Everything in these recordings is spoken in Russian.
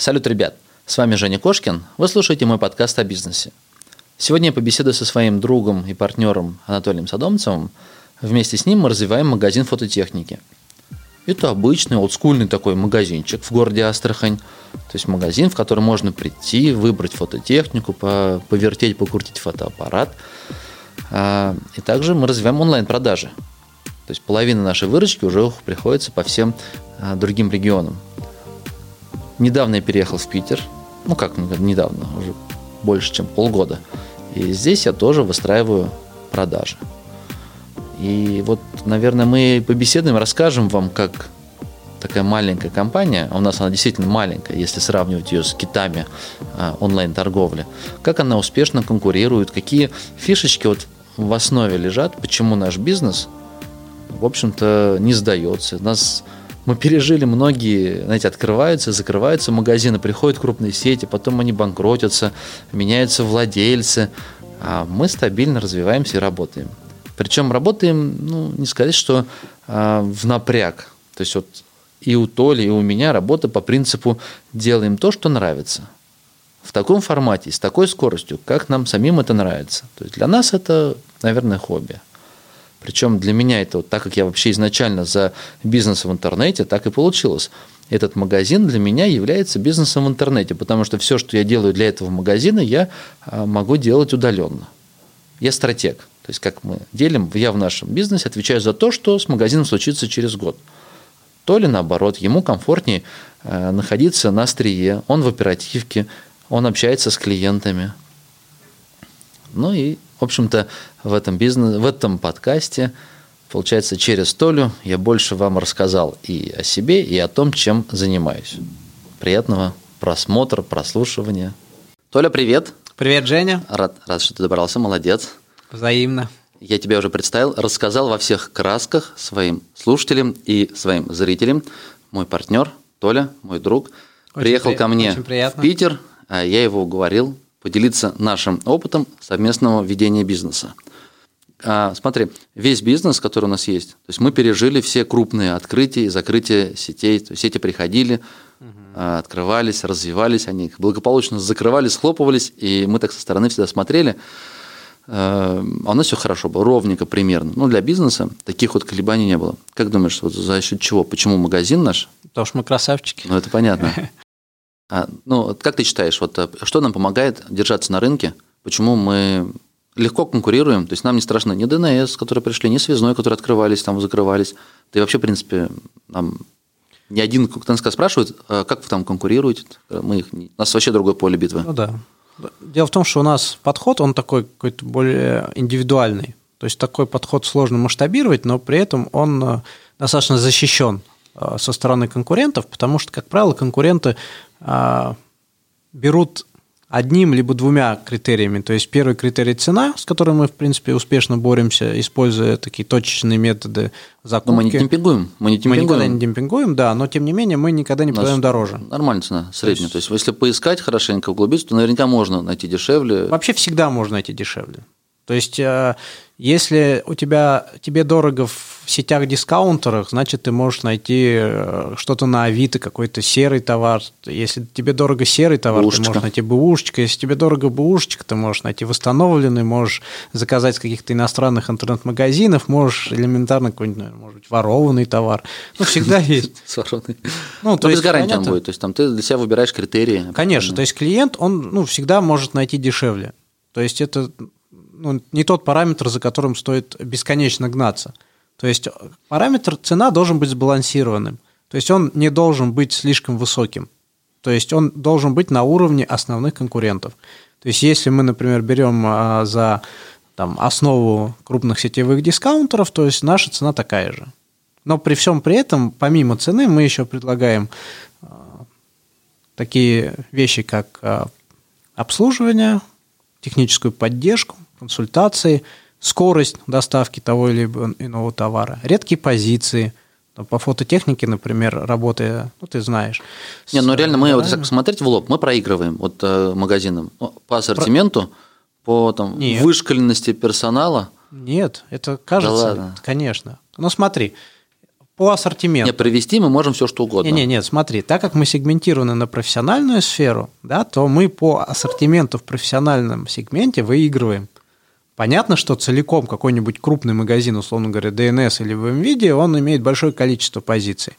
Салют, ребят! С вами Женя Кошкин. Вы слушаете мой подкаст о бизнесе. Сегодня я побеседую со своим другом и партнером Анатолием Садомцевым. Вместе с ним мы развиваем магазин фототехники. Это обычный олдскульный такой магазинчик в городе Астрахань. То есть магазин, в который можно прийти, выбрать фототехнику, повертеть, покрутить фотоаппарат. А, и также мы развиваем онлайн-продажи. То есть половина нашей выручки уже приходится по всем а, другим регионам. Недавно я переехал в Питер. Ну как недавно, уже больше, чем полгода. И здесь я тоже выстраиваю продажи. И вот, наверное, мы побеседуем, расскажем вам, как такая маленькая компания, а у нас она действительно маленькая, если сравнивать ее с китами а, онлайн-торговли, как она успешно конкурирует, какие фишечки вот в основе лежат, почему наш бизнес, в общем-то, не сдается. Нас мы пережили многие, знаете, открываются, закрываются магазины, приходят крупные сети, потом они банкротятся, меняются владельцы, а мы стабильно развиваемся и работаем. Причем работаем, ну, не сказать, что а, в напряг. То есть вот и у Толи, и у меня работа по принципу делаем то, что нравится. В таком формате, с такой скоростью, как нам самим это нравится. То есть для нас это, наверное, хобби. Причем для меня это, вот, так как я вообще изначально за бизнес в интернете, так и получилось. Этот магазин для меня является бизнесом в интернете, потому что все, что я делаю для этого магазина, я а, могу делать удаленно. Я стратег. То есть, как мы делим, я в нашем бизнесе отвечаю за то, что с магазином случится через год. То ли наоборот, ему комфортнее а, находиться на острие, он в оперативке, он общается с клиентами. Ну и в общем-то, в этом, бизнес, в этом подкасте, получается, через Толю я больше вам рассказал и о себе, и о том, чем занимаюсь. Приятного просмотра, прослушивания. Толя, привет. Привет, Женя. Рад, рад, что ты добрался, молодец. Взаимно. Я тебя уже представил, рассказал во всех красках своим слушателям и своим зрителям. Мой партнер Толя, мой друг, очень приехал при... ко мне в Питер, а я его уговорил поделиться нашим опытом совместного ведения бизнеса. А, смотри, весь бизнес, который у нас есть, то есть мы пережили все крупные открытия и закрытия сетей, то есть сети приходили, угу. открывались, развивались, они благополучно закрывались, схлопывались, и мы так со стороны всегда смотрели, а, а у нас все хорошо было, ровненько примерно. Ну, для бизнеса таких вот колебаний не было. Как думаешь, вот за счет чего? Почему магазин наш? Потому что мы красавчики. Ну, это понятно. А, ну, как ты считаешь, вот, э, что нам помогает держаться на рынке? Почему мы легко конкурируем? То есть нам не страшно ни ДНС, которые пришли, ни связной, которые открывались, там закрывались. И вообще, в принципе, нам ни один КНСК спрашивает, «А как вы там конкурируете? Мы их, у нас вообще другое поле битвы. Ну да. Дело в том, что у нас подход, он такой какой-то более индивидуальный. То есть такой подход сложно масштабировать, но при этом он э, достаточно защищен э, со стороны конкурентов, потому что, как правило, конкуренты берут одним либо двумя критериями. То есть первый критерий цена, с которой мы, в принципе, успешно боремся, используя такие точечные методы закупки. Но мы не демпингуем. Мы, не демпингуем. мы никогда не демпингуем, да, но тем не менее мы никогда не продаем дороже. Нормальная цена, средняя. То есть, То есть если поискать хорошенько, углубиться, то наверняка можно найти дешевле. Вообще всегда можно найти дешевле. То есть э, если у тебя, тебе дорого в сетях-дискаунтерах, значит, ты можешь найти э, что-то на Авито, какой-то серый товар. Если тебе дорого серый товар, Бушечка. ты можешь найти бэушечка. Если тебе дорого бэушечка, ты можешь найти восстановленный, можешь заказать с каких-то иностранных интернет-магазинов, можешь элементарно какой-нибудь, может быть, ворованный товар. Ну, всегда есть. Ворованный. Ну, то есть, без гарантии он будет. То есть, там ты для себя выбираешь критерии. Конечно. То есть, клиент, он ну, всегда может найти дешевле. То есть, это ну, не тот параметр, за которым стоит бесконечно гнаться. То есть параметр цена должен быть сбалансированным. То есть он не должен быть слишком высоким. То есть он должен быть на уровне основных конкурентов. То есть если мы, например, берем а, за там, основу крупных сетевых дискаунтеров, то есть наша цена такая же. Но при всем при этом, помимо цены, мы еще предлагаем а, такие вещи, как а, обслуживание, техническую поддержку, консультации, скорость доставки того или иного товара, редкие позиции. По фототехнике, например, работая, ну, ты знаешь. Не, ну реально, мы вот если смотреть в лоб, мы проигрываем вот э, магазинам ну, по ассортименту, по там, Нет. вышкаленности персонала. Нет, это кажется, да ладно. конечно. Но смотри, по ассортименту. Не, привести мы можем все, что угодно. Не, не, нет, смотри, так как мы сегментированы на профессиональную сферу, да, то мы по ассортименту в профессиональном сегменте выигрываем. Понятно, что целиком какой-нибудь крупный магазин, условно говоря, DNS или в NVIDIA, он имеет большое количество позиций.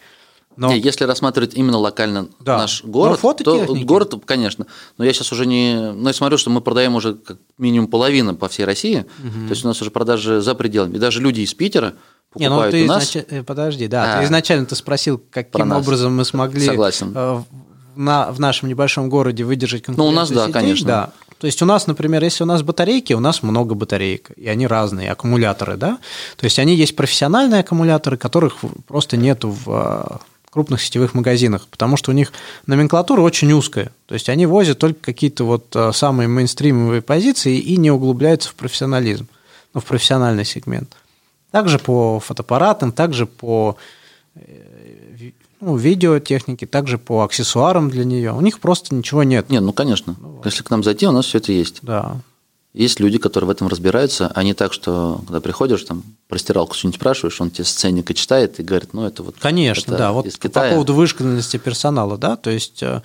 Но... Не, если рассматривать именно локально да. наш город, то город, конечно. Но я сейчас уже не... Ну, я смотрю, что мы продаем уже как минимум половину по всей России. Угу. То есть у нас уже продажи за пределами. И даже люди из Питера покупают не, ну, ты у нас. Изнач... Подожди, да. А, ты изначально ты спросил, каким образом мы смогли Согласен. Э, на, в нашем небольшом городе выдержать конкуренцию Ну, у нас, да, сетей, конечно. Да. То есть у нас, например, если у нас батарейки, у нас много батареек, и они разные, аккумуляторы, да. То есть они есть профессиональные аккумуляторы, которых просто нету в э, крупных сетевых магазинах, потому что у них номенклатура очень узкая. То есть они возят только какие-то вот э, самые мейнстримовые позиции и не углубляются в профессионализм, ну, в профессиональный сегмент. Также по фотоаппаратам, также по э, ну, видеотехнике, также по аксессуарам для нее. У них просто ничего нет. Нет, ну конечно. Ну, вот. Если к нам зайти, у нас все это есть. Да. Есть люди, которые в этом разбираются, а не так, что когда приходишь, там, про стиралку что-нибудь спрашиваешь, он тебе с ценника читает и говорит, ну, это вот Конечно, это да. Вот из Китая. по поводу вышкаленности персонала, да, то есть э,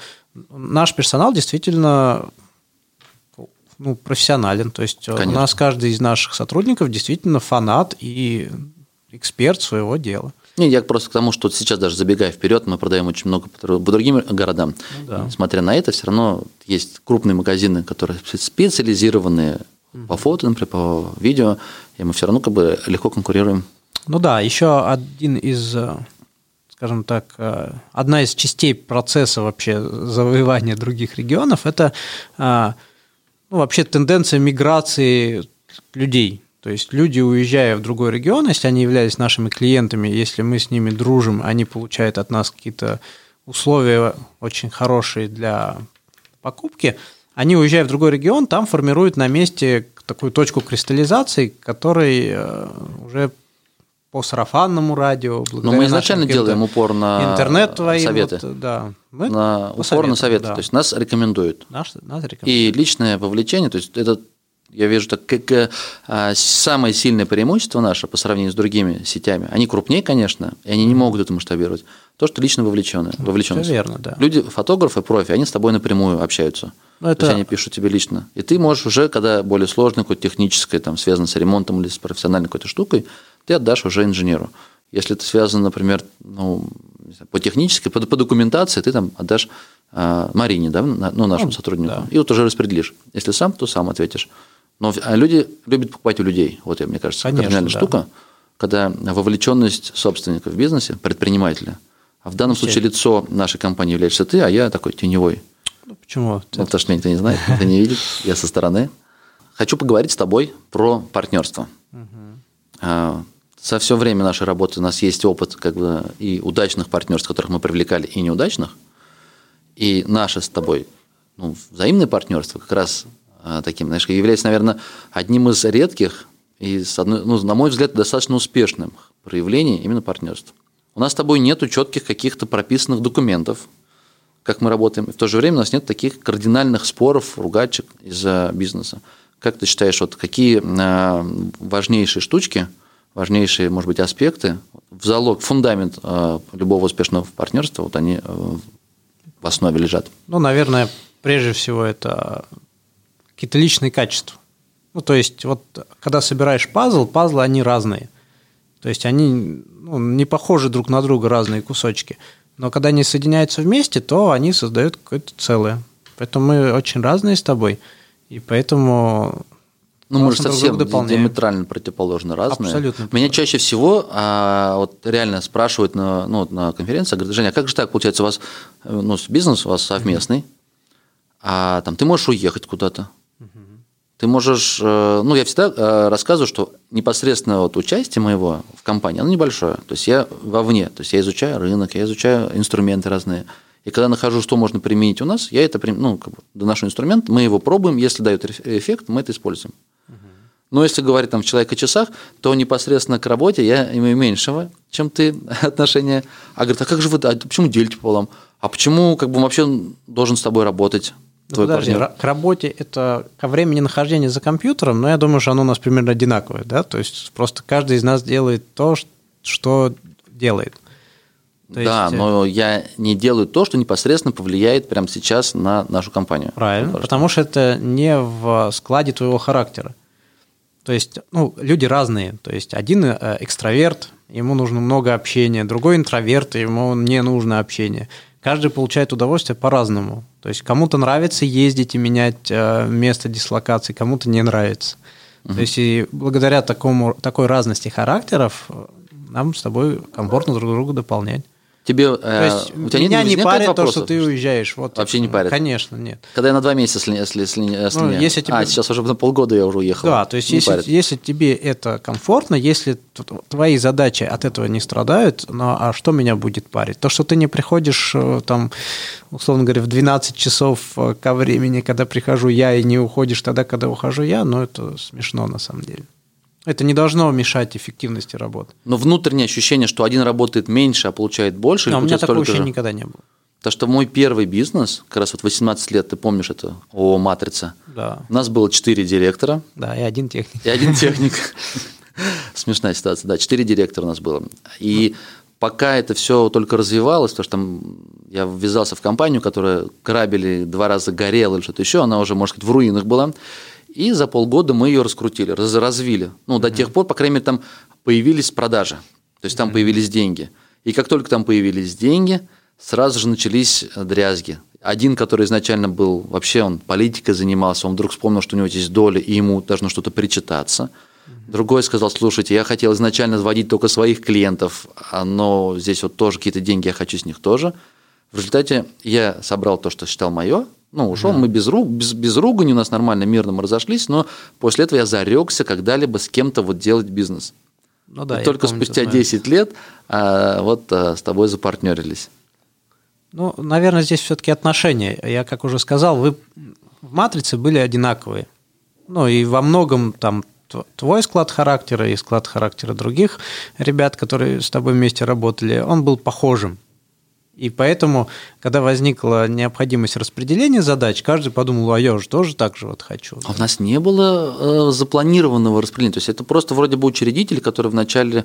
наш персонал действительно ну, профессионален. То есть Конечно. у нас каждый из наших сотрудников действительно фанат и эксперт своего дела. Не, я просто к тому, что сейчас даже забегая вперед, мы продаем очень много по другим городам. Ну, да. Несмотря на это, все равно есть крупные магазины, которые специализированные по фото, например, по видео, и мы все равно как бы легко конкурируем. Ну да, еще один из, скажем так, одна из частей процесса вообще завоевания других регионов – это ну, вообще тенденция миграции людей то есть люди, уезжая в другой регион, если они являются нашими клиентами, если мы с ними дружим, они получают от нас какие-то условия очень хорошие для покупки, они, уезжая в другой регион, там формируют на месте такую точку кристаллизации, которой э, уже по сарафанному радио. Но мы изначально делаем упор на интернет твои, советы. Вот, да. Мы на упор советам, на советы. Да. То есть нас рекомендуют. Наш, нас рекомендуют. И личное вовлечение, то есть это я вижу так, как а, самое сильное преимущество наше по сравнению с другими сетями. Они крупнее, конечно, и они не могут это масштабировать. То, что лично вовлечены. вовлеченность. Это верно, да. Люди, фотографы, профи, они с тобой напрямую общаются. Ну, это... То есть они пишут тебе лично. И ты можешь уже, когда более сложное, какое-то техническое, там, связано с ремонтом или с профессиональной какой-то штукой, ты отдашь уже инженеру. Если это связано, например, ну, по технической, по, по документации, ты там отдашь а, Марине, да, ну, нашему ну, сотруднику. Да. И вот уже распределишь. Если сам, то сам ответишь. Но а люди любят покупать у людей. Вот, мне кажется, Конечно, да. штука, когда вовлеченность собственника в бизнесе, предпринимателя. А в данном случае лицо нашей компании являешься ты, а я такой теневой. Ну, почему? Ну, потому что меня никто не знает, никто не видит, я со стороны. Хочу поговорить с тобой про партнерство. А, со все время нашей работы у нас есть опыт как бы, и удачных партнерств, которых мы привлекали, и неудачных. И наше с тобой ну, взаимное партнерство как раз таким, знаешь, является, наверное, одним из редких и, ну, на мой взгляд, достаточно успешным проявлений именно партнерства. У нас с тобой нет четких каких-то прописанных документов, как мы работаем. И в то же время у нас нет таких кардинальных споров, ругачек из-за бизнеса. Как ты считаешь, вот какие а, важнейшие штучки, важнейшие, может быть, аспекты, в залог, фундамент а, любого успешного партнерства, вот они в основе лежат? Ну, наверное, прежде всего это какие-то личные качества. Ну, то есть, вот когда собираешь пазл, пазлы, они разные. То есть, они ну, не похожи друг на друга, разные кусочки. Но когда они соединяются вместе, то они создают какое-то целое. Поэтому мы очень разные с тобой. И поэтому ну, мы же совсем диаметрально противоположно разные. Абсолютно. Меня чаще всего а, вот реально спрашивают на, ну, на конференции, говорят, Женя, а как же так получается, у вас ну, бизнес у вас совместный, а там ты можешь уехать куда-то, ты можешь, э, ну, я всегда э, рассказываю, что непосредственно вот участие моего в компании, оно небольшое. То есть я вовне, то есть я изучаю рынок, я изучаю инструменты разные. И когда нахожу, что можно применить у нас, я это ну, как бы доношу инструмент, мы его пробуем, если дает эффект, мы это используем. Но если говорить там в человека-часах, то непосредственно к работе я имею меньшего, чем ты отношения. А говорит, а как же вы, а почему делите пополам? А почему как бы вообще должен с тобой работать? Ну, подожди, партнер? к работе это ко времени нахождения за компьютером, но я думаю, что оно у нас примерно одинаковое, да, то есть просто каждый из нас делает то, что делает. То да, есть... но я не делаю то, что непосредственно повлияет прямо сейчас на нашу компанию. Правильно, потому, потому что это не в складе твоего характера. То есть, ну, люди разные. То есть, один э, экстраверт, ему нужно много общения, другой интроверт, ему не нужно общение. Каждый получает удовольствие по-разному. То есть, кому-то нравится ездить и менять э, место дислокации, кому-то не нравится. Угу. То есть, и благодаря такому, такой разности характеров э, нам с тобой комфортно друг друга дополнять. Тебе, э, то есть, у тебя меня не, не парит то, что ты уезжаешь. Вот Вообще не парит? Конечно, нет. Когда я на два месяца сли, сли, сли, сли, ну, если тебе... А, сейчас уже на полгода я уже уехал. Да, то есть если, если тебе это комфортно, если твои задачи от этого не страдают, ну а что меня будет парить? То, что ты не приходишь э, там, условно говоря, в 12 часов э, ко времени, когда прихожу я, и не уходишь тогда, когда ухожу я, ну это смешно на самом деле. Это не должно мешать эффективности работы. Но внутреннее ощущение, что один работает меньше, а получает больше, Но у меня такого ощущения никогда не было. То, что мой первый бизнес, как раз вот 18 лет, ты помнишь это, ООО «Матрица». Да. У нас было 4 директора. Да, и один техник. И один техник. Смешная ситуация, да, 4 директора у нас было. И пока это все только развивалось, потому что там я ввязался в компанию, которая грабили, два раза горела или что-то еще, она уже, может сказать, в руинах была. И за полгода мы ее раскрутили, раз, развили. Ну, до тех пор, по крайней мере, там появились продажи. То есть там появились деньги. И как только там появились деньги, сразу же начались дрязги. Один, который изначально был, вообще он политикой занимался, он вдруг вспомнил, что у него есть доля, и ему должно что-то причитаться. Другой сказал, слушайте, я хотел изначально заводить только своих клиентов, но здесь вот тоже какие-то деньги, я хочу с них тоже. В результате я собрал то, что считал мое, ну, ушел, да. мы без, рук, без, без ругани, у нас нормально, мирно мы разошлись, но после этого я зарекся когда-либо с кем-то вот делать бизнес. Ну да, И только помню, спустя 10 лет а, вот а, с тобой запартнерились. Ну, наверное, здесь все-таки отношения. Я, как уже сказал, вы в матрице были одинаковые. Ну, и во многом там твой склад характера и склад характера других ребят, которые с тобой вместе работали, он был похожим. И поэтому, когда возникла необходимость распределения задач, каждый подумал, а я уже тоже так же вот хочу. А у нас не было э, запланированного распределения. То есть это просто вроде бы учредитель, который вначале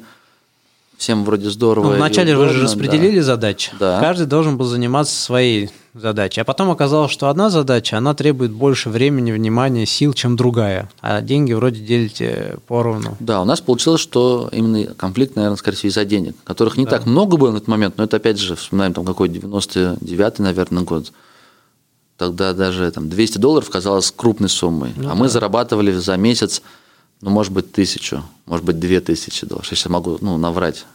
всем вроде здорово. Ну, вначале вы же распределили да. задачи. Да. Каждый должен был заниматься своей задачей. А потом оказалось, что одна задача, она требует больше времени, внимания, сил, чем другая. А деньги вроде делите поровну. Да, у нас получилось, что именно конфликт, наверное, скорее всего, из-за денег, которых не да. так много было на этот момент, но это опять же, вспоминаем там какой 99-й, наверное, год. Тогда даже там 200 долларов казалось крупной суммой. Ну, а да. мы зарабатывали за месяц ну, может быть, тысячу, может быть, две тысячи долларов. Сейчас я могу ну, наврать.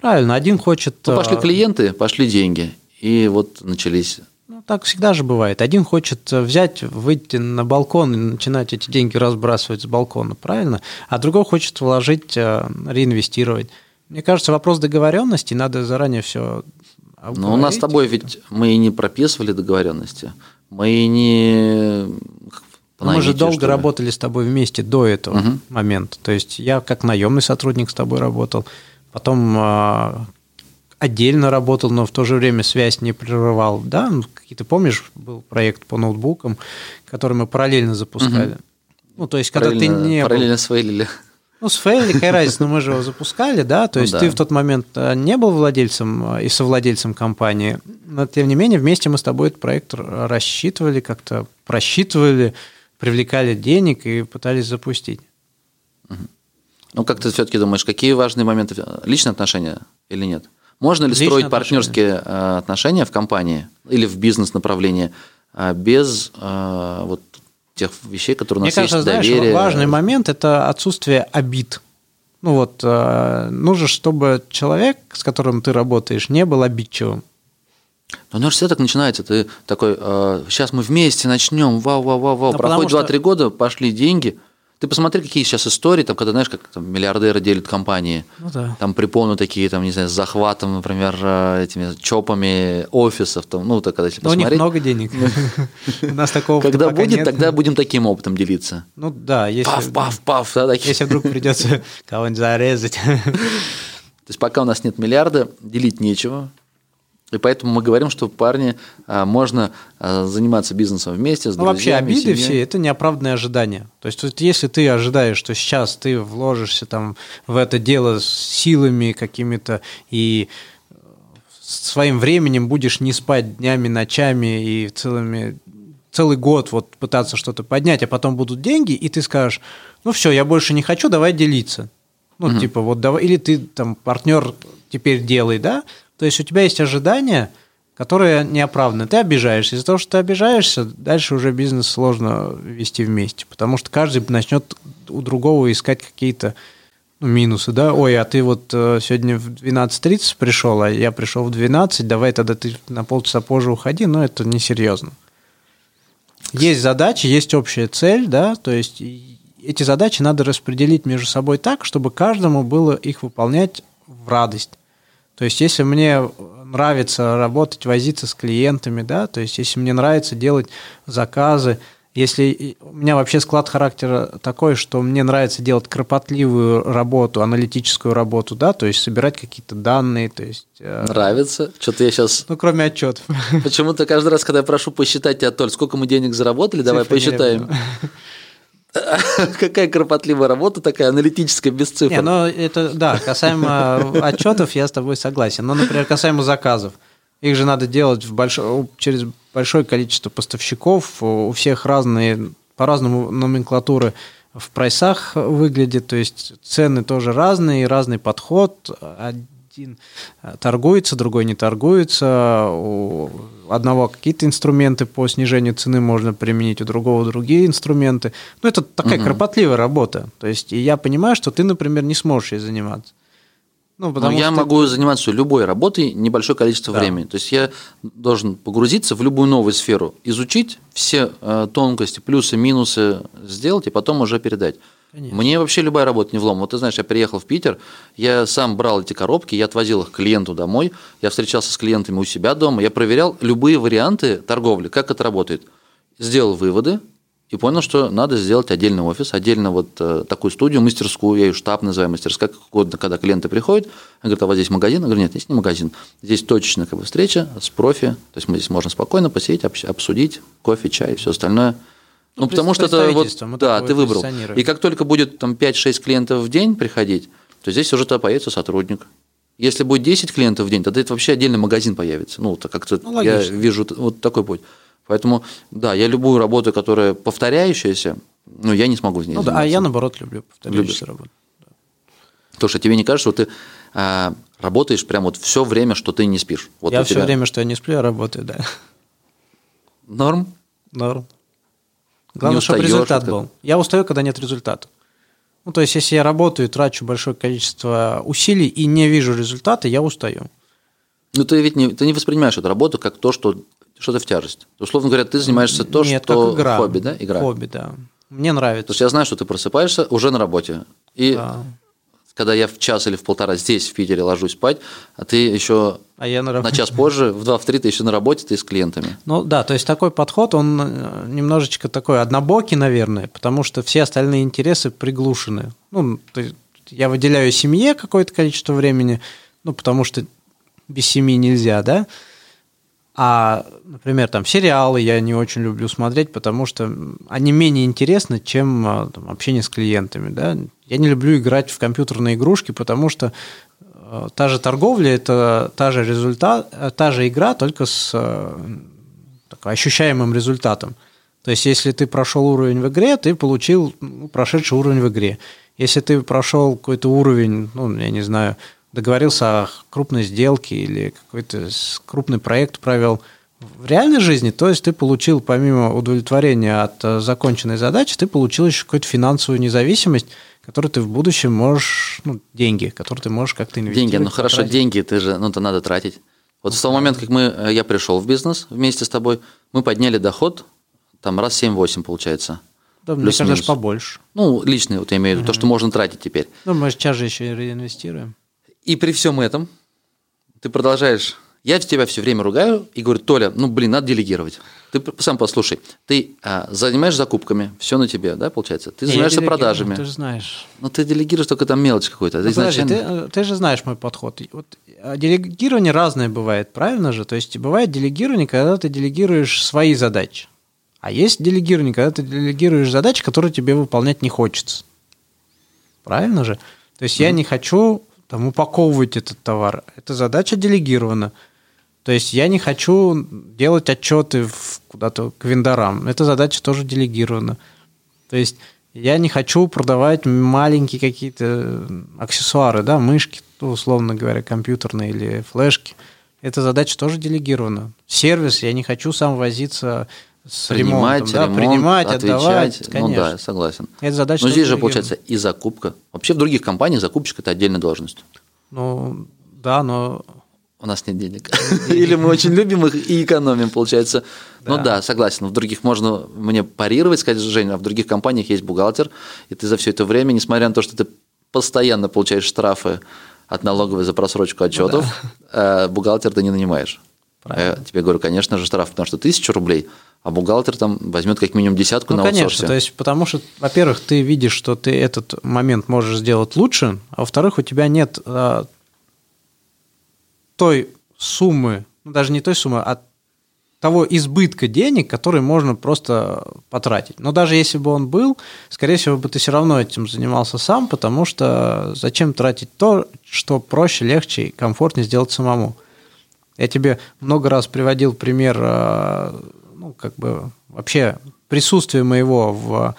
Правильно, один хочет... Ну, пошли э, клиенты, пошли деньги. И вот начались ну, так всегда же бывает. Один хочет взять, выйти на балкон и начинать эти деньги разбрасывать с балкона, правильно? А другой хочет вложить, э, реинвестировать. Мне кажется, вопрос договоренности, надо заранее все Но у нас с тобой ведь мы и не прописывали договоренности. Мы и не мы же долго работали с тобой вместе до этого угу. момента. То есть я как наемный сотрудник с тобой работал, потом э, отдельно работал, но в то же время связь не прерывал. Да, ну, какие-то помнишь, был проект по ноутбукам, который мы параллельно запускали. Угу. Ну, то есть, когда ты не Параллельно был... сфейлили. Ну, с фейли, какая разница, но мы же его запускали, да, то ну есть ну, да. ты в тот момент э, не был владельцем и совладельцем компании, но тем не менее вместе мы с тобой этот проект рассчитывали, как-то просчитывали, привлекали денег и пытались запустить. Ну, как ты все-таки думаешь, какие важные моменты? Личные отношения или нет? Можно ли Личные строить отношения. партнерские э, отношения в компании или в бизнес-направлении э, без э, вот тех вещей, которые у нас Мне кажется, есть, знаешь, доверие? важный момент – это отсутствие обид. Ну вот, нужно, чтобы человек, с которым ты работаешь, не был обидчивым. Но оно же все так начинается. Ты такой, э, сейчас мы вместе начнем, вау, вау, вау, вау. Ну, Проходит 2-3 что... года, пошли деньги. Ты посмотри, какие сейчас истории, там, когда, знаешь, как там, миллиардеры делят компании. Ну, да. Там припомню такие, там, не знаю, с захватом, например, э, этими чопами офисов. Там, ну, так, когда если посмотреть. у них много денег. У нас такого Когда будет, тогда будем таким опытом делиться. Ну, да. если Пав, пав, пав. Если вдруг придется кого-нибудь зарезать. То есть, пока у нас нет миллиарда, делить нечего. И поэтому мы говорим, что парни а, можно а, заниматься бизнесом вместе с ну, Вообще обиды семьей. все – это неоправданные ожидания. То есть вот если ты ожидаешь, что сейчас ты вложишься там в это дело с силами какими-то и своим временем будешь не спать днями, ночами и целыми целый год вот пытаться что-то поднять, а потом будут деньги, и ты скажешь, ну все, я больше не хочу, давай делиться. Ну, угу. типа, вот давай, или ты там партнер теперь делай, да? То есть у тебя есть ожидания, которые неоправданны. Ты обижаешься. Из-за того, что ты обижаешься, дальше уже бизнес сложно вести вместе, потому что каждый начнет у другого искать какие-то ну, минусы, да? Ой, а ты вот э, сегодня в 12.30 пришел, а я пришел в 12, давай тогда ты на полчаса позже уходи, но это несерьезно. Есть задачи, есть общая цель, да, то есть эти задачи надо распределить между собой так, чтобы каждому было их выполнять в радость. То есть, если мне нравится работать, возиться с клиентами, да, то есть, если мне нравится делать заказы, если у меня вообще склад характера такой, что мне нравится делать кропотливую работу, аналитическую работу, да, то есть собирать какие-то данные, то есть... Э, нравится? Что-то я сейчас... Ну, кроме отчетов. Почему-то каждый раз, когда я прошу посчитать тебя, Толь, сколько мы денег заработали, давай посчитаем. Какая кропотливая работа такая, аналитическая, без цифр. Не, ну это, да, касаемо отчетов я с тобой согласен. Но, например, касаемо заказов. Их же надо делать в большой, через большое количество поставщиков, у всех разные, по-разному номенклатуры в прайсах выглядит, то есть цены тоже разные, разный подход один э, торгуется, другой не торгуется, одного какие-то инструменты по снижению цены можно применить, у другого другие инструменты. Ну, это такая угу. кропотливая работа. То есть, и я понимаю, что ты, например, не сможешь ей заниматься. Ну, потому я что могу заниматься любой работой небольшое количество да. времени. То есть я должен погрузиться в любую новую сферу, изучить все э, тонкости, плюсы, минусы сделать и потом уже передать. Конечно. Мне вообще любая работа не влом. Вот ты знаешь, я приехал в Питер, я сам брал эти коробки, я отвозил их клиенту домой, я встречался с клиентами у себя дома, я проверял любые варианты торговли, как это работает. Сделал выводы и понял, что надо сделать отдельный офис, отдельно вот э, такую студию, мастерскую, я ее штаб называю мастерская, как угодно, когда клиенты приходят, они говорят, а вот здесь магазин? Я говорю, нет, здесь не магазин, здесь точечная как бы, встреча с профи, то есть мы здесь можем спокойно посидеть, обсудить, кофе, чай, все остальное – ну, ну потому что это вот, да, ты выбрал. И как только будет там 5-6 клиентов в день приходить, то здесь уже появится сотрудник. Если будет 10 клиентов в день, тогда это вообще отдельный магазин появится. Ну, как-то ну, я вижу вот такой путь. Поэтому, да, я любую работу, которая повторяющаяся, ну, я не смогу в ней ну, заниматься. Да, а я, наоборот, люблю повторяющуюся работу. Потому что тебе не кажется, что ты а, работаешь прям вот все время, что ты не спишь? Вот я все тебя... время, что я не сплю, я работаю, да. Норм? Норм. Главное, чтобы результат был. Я устаю, когда нет результата. Ну, то есть, если я работаю, трачу большое количество усилий и не вижу результата, я устаю. Ну, ты ведь не, ты не воспринимаешь эту работу как то, что что-то в тяжесть. Условно говоря, ты занимаешься то, Нет, что как игра. хобби, да? Игра. Хобби, да. Мне нравится. То есть я знаю, что ты просыпаешься уже на работе. И да когда я в час или в полтора здесь, в Питере, ложусь спать, а ты еще а я на, на час позже, в два, в три ты еще на работе, ты с клиентами. Ну да, то есть такой подход, он э, немножечко такой однобокий, наверное, потому что все остальные интересы приглушены. Ну, я выделяю семье какое-то количество времени, ну, потому что без семьи нельзя, да, а, например, там сериалы я не очень люблю смотреть, потому что они менее интересны, чем а, там, общение с клиентами. Да? Я не люблю играть в компьютерные игрушки, потому что э, та же торговля это та же результат, э, та же игра, только с э, такой ощущаемым результатом. То есть, если ты прошел уровень в игре, ты получил ну, прошедший уровень в игре. Если ты прошел какой-то уровень, ну, я не знаю, договорился о крупной сделке или какой-то крупный проект провел в реальной жизни, то есть ты получил помимо удовлетворения от э, законченной задачи, ты получил еще какую-то финансовую независимость, которую ты в будущем можешь, ну, деньги, которые ты можешь как-то инвестировать. Деньги, ну хорошо, потратить. деньги ты же, ну, то надо тратить. Вот с того момента, как мы, э, я пришел в бизнес вместе с тобой, мы подняли доход, там раз 7-8 получается. Да, мне кажется, побольше. Ну, личный, вот я имею в виду, угу. то, что можно тратить теперь. Ну, мы сейчас же еще реинвестируем. И при всем этом ты продолжаешь. Я тебя все время ругаю и говорю, Толя, ну блин, надо делегировать. Ты сам послушай, ты а, занимаешь закупками, все на тебе, да, получается? Ты занимаешься продажами. Ты же знаешь. Но ты делегируешь только там мелочь какую-то. Ну, изначально... ты, ты же знаешь мой подход. Вот, а делегирование разное бывает, правильно же? То есть бывает делегирование, когда ты делегируешь свои задачи. А есть делегирование, когда ты делегируешь задачи, которые тебе выполнять не хочется. Правильно же? То есть mm-hmm. я не хочу там, упаковывать этот товар. Эта задача делегирована. То есть я не хочу делать отчеты куда-то к вендорам. Эта задача тоже делегирована. То есть я не хочу продавать маленькие какие-то аксессуары, да, мышки, ну, условно говоря, компьютерные или флешки. Эта задача тоже делегирована. Сервис, я не хочу сам возиться с принимать, ремонтом, да, ремонт, принимать, отвечать. отдавать, Ну конечно. да, согласен. Это задача Но здесь же получается и закупка. Вообще в других компаниях закупщик это отдельная должность. Ну, да, но У нас нет денег. Или мы очень любим их и экономим, получается. Ну Да. да, согласен. В других можно мне парировать, сказать, Женя, а в других компаниях есть бухгалтер, и ты за все это время, несмотря на то, что ты постоянно получаешь штрафы от налоговой за просрочку отчетов, э, бухгалтер ты не нанимаешь. Правильно. Я тебе говорю, конечно же, штраф, потому что тысячу рублей, а бухгалтер там возьмет как минимум десятку Ну, на конечно, аутсорсе. то есть, потому что, во-первых, ты видишь, что ты этот момент можешь сделать лучше, а во-вторых, у тебя нет а, той суммы, ну, даже не той суммы, а того избытка денег, который можно просто потратить. Но даже если бы он был, скорее всего, бы ты все равно этим занимался сам, потому что зачем тратить то, что проще, легче и комфортнее сделать самому. Я тебе много раз приводил пример, э, ну, как бы вообще присутствие моего в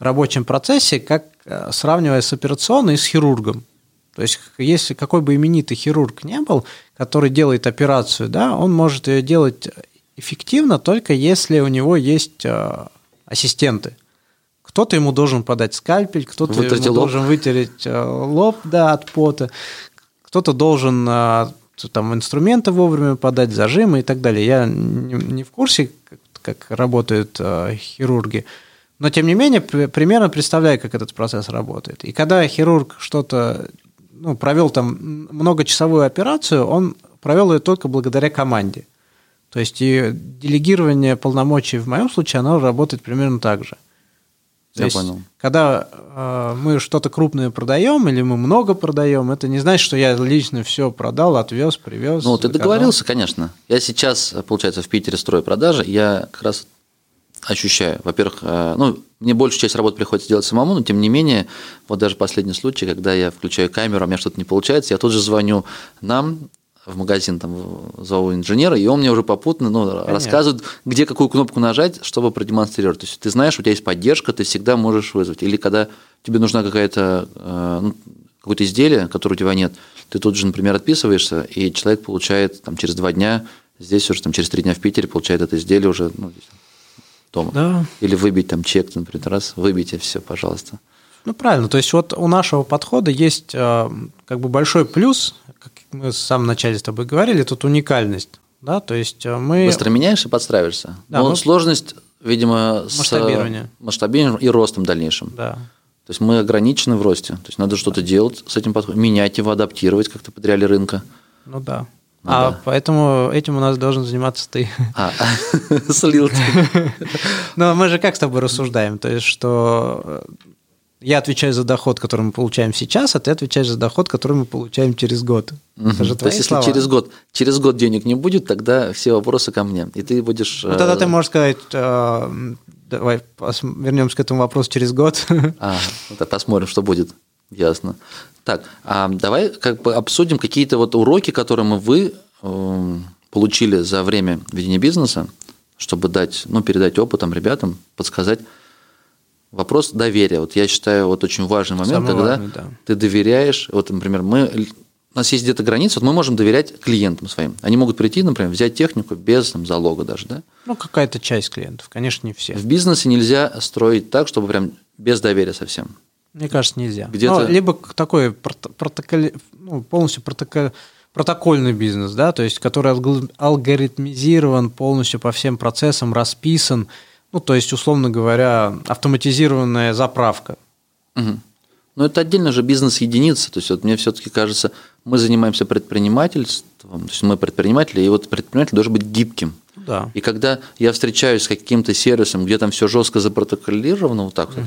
рабочем процессе, как э, сравнивая с операционной и с хирургом. То есть, если какой бы именитый хирург не был, который делает операцию, да, он может ее делать эффективно только если у него есть э, ассистенты. Кто-то ему должен подать скальпель, кто-то ему лоб. должен вытереть лоб да, от пота, кто-то должен там инструменты вовремя подать, зажимы и так далее. Я не, в курсе, как, работают э, хирурги, но тем не менее при- примерно представляю, как этот процесс работает. И когда хирург что-то ну, провел там многочасовую операцию, он провел ее только благодаря команде. То есть и делегирование полномочий в моем случае, оно работает примерно так же. То Я есть, понял. Когда э, мы что-то крупное продаем или мы много продаем, это не значит, что я лично все продал, отвез, привез. Ну, ты заказал. договорился, конечно. Я сейчас, получается, в Питере строю продажи, я как раз ощущаю, во-первых, э, ну, мне большую часть работы приходится делать самому, но тем не менее, вот даже последний случай, когда я включаю камеру, а у меня что-то не получается, я тут же звоню нам в магазин, там, зову инженера, и он мне уже попутно ну, рассказывает, где какую кнопку нажать, чтобы продемонстрировать. То есть ты знаешь, у тебя есть поддержка, ты всегда можешь вызвать. Или когда тебе нужна какая-то, э, ну, какое-то изделие, которое у тебя нет, ты тут же, например, отписываешься, и человек получает там, через два дня, здесь уже там, через три дня в Питере получает это изделие уже ну, дома. Да. Или выбить там чек, например, раз, выбейте, все, пожалуйста. Ну, правильно. То есть вот у нашего подхода есть э, как бы большой плюс, как мы в самом начале с тобой говорили, тут уникальность. Да? То есть э, мы... Быстро меняешь и подстраиваешься. Да, Но мы- сложность, видимо, с Масштабирование. масштабированием и ростом дальнейшим. Да. То есть мы ограничены в росте. То есть надо что-то делать с этим подходом, менять его, адаптировать как-то под реалии рынка. Ну да. Ну а да. поэтому этим у нас должен заниматься ты. А, слил ты. Но мы же как с тобой рассуждаем? То есть, что э, я отвечаю за доход, который мы получаем сейчас, а ты отвечаешь за доход, который мы получаем через год. Это же То есть, твои если слова. через год, через год денег не будет, тогда все вопросы ко мне. И ты будешь... Ну, тогда э, ты можешь сказать, э, давай вернемся к этому вопросу через год. А, посмотрим, что будет. Ясно. Так, а давай как бы обсудим какие-то вот уроки, которые мы вы эм, получили за время ведения бизнеса, чтобы дать, ну, передать опытом ребятам, подсказать. Вопрос доверия. Вот я считаю, вот очень важный момент, Самый когда важный, да. ты доверяешь. Вот, например, мы у нас есть где-то граница, вот мы можем доверять клиентам своим. Они могут прийти, например, взять технику без там, залога даже, да? Ну, какая-то часть клиентов, конечно, не все. В бизнесе нельзя строить так, чтобы прям без доверия совсем. Мне кажется, нельзя. Где-то- Ну, либо такой прото- протоколи- ну, полностью протоко- протокольный бизнес, да, то есть который алгоритмизирован полностью по всем процессам, расписан, ну, то есть, условно говоря, автоматизированная заправка. Мгм. Но это отдельно же бизнес-единица. То есть, вот мне все-таки кажется, мы занимаемся предпринимательством, то есть мы предприниматели, и вот предприниматель должен быть гибким. Да. И когда я встречаюсь с каким-то сервисом, где там все жестко запротоколировано, вот так вот,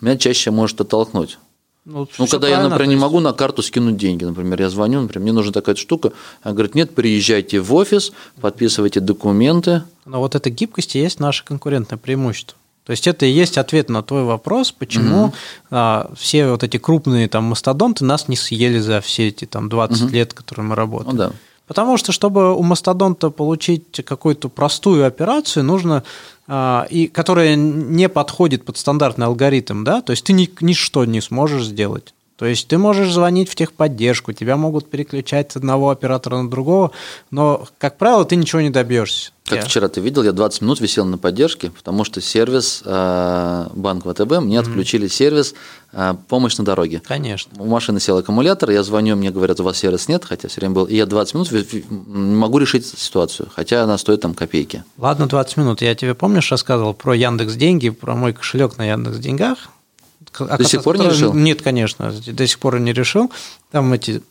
меня чаще может оттолкнуть. Ну, Ну, когда я, например, не могу на карту скинуть деньги, например, я звоню, например, мне нужна такая штука, она говорит, нет, приезжайте в офис, подписывайте документы, Но вот эта гибкость и есть наше конкурентное преимущество. То есть это и есть ответ на твой вопрос, почему а, все вот эти крупные там мастодонты нас не съели за все эти там 20 лет, которые мы работаем. Ну да. Потому что, чтобы у мастодонта получить какую-то простую операцию, нужно и которая не подходит под стандартный алгоритм, да, то есть ты ни, ничто не сможешь сделать. То есть ты можешь звонить в техподдержку, тебя могут переключать с одного оператора на другого, но, как правило, ты ничего не добьешься. Как я... вчера ты видел, я 20 минут висел на поддержке, потому что сервис э, банк ВТБ мне отключили mm-hmm. сервис э, помощь на дороге. Конечно. У машины сел аккумулятор, я звоню, мне говорят, у вас сервис нет, хотя все время был, и я 20 минут не могу решить ситуацию, хотя она стоит там копейки. Ладно, 20 минут. Я тебе, помнишь, рассказывал про Яндекс Деньги, про мой кошелек на Яндекс Деньгах? До сих пор не решил? Нет, конечно, до сих пор не решил. Там эти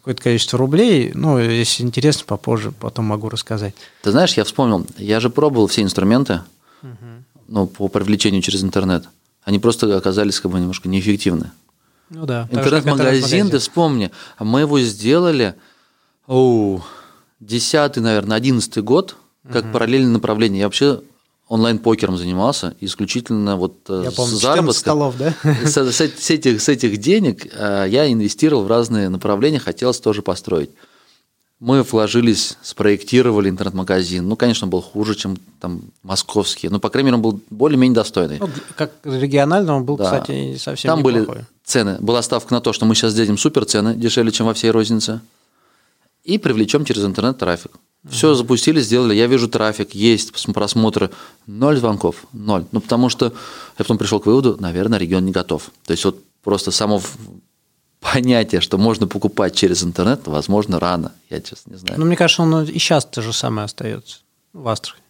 какое-то количество рублей. Ну, если интересно, попозже потом могу рассказать. Ты знаешь, я вспомнил, я же пробовал все инструменты угу. ну, по привлечению через интернет. Они просто оказались как бы немножко неэффективны. Ну да. Интернет-магазин, ты вспомни, мы его сделали, о, 10 наверное, 11 год, как угу. параллельное направление. Я вообще онлайн-покером занимался, исключительно вот э, я помню, с заработка. столов, да? С, с, с, этих, с этих денег э, я инвестировал в разные направления, хотелось тоже построить. Мы вложились, спроектировали интернет-магазин. Ну, конечно, он был хуже, чем там московский, но, по крайней мере, он был более-менее достойный. Ну, как регионально он был, да. кстати, совсем Там неплохой. были цены, была ставка на то, что мы сейчас сделаем супер цены, дешевле, чем во всей рознице, и привлечем через интернет трафик. Все запустили, сделали. Я вижу трафик, есть просмотры. Ноль звонков, ноль. Ну, потому что я потом пришел к выводу, наверное, регион не готов. То есть, вот просто само понятие, что можно покупать через интернет, возможно, рано. Я, честно, не знаю. Ну, мне кажется, он и сейчас то же самое остается в Астрахани.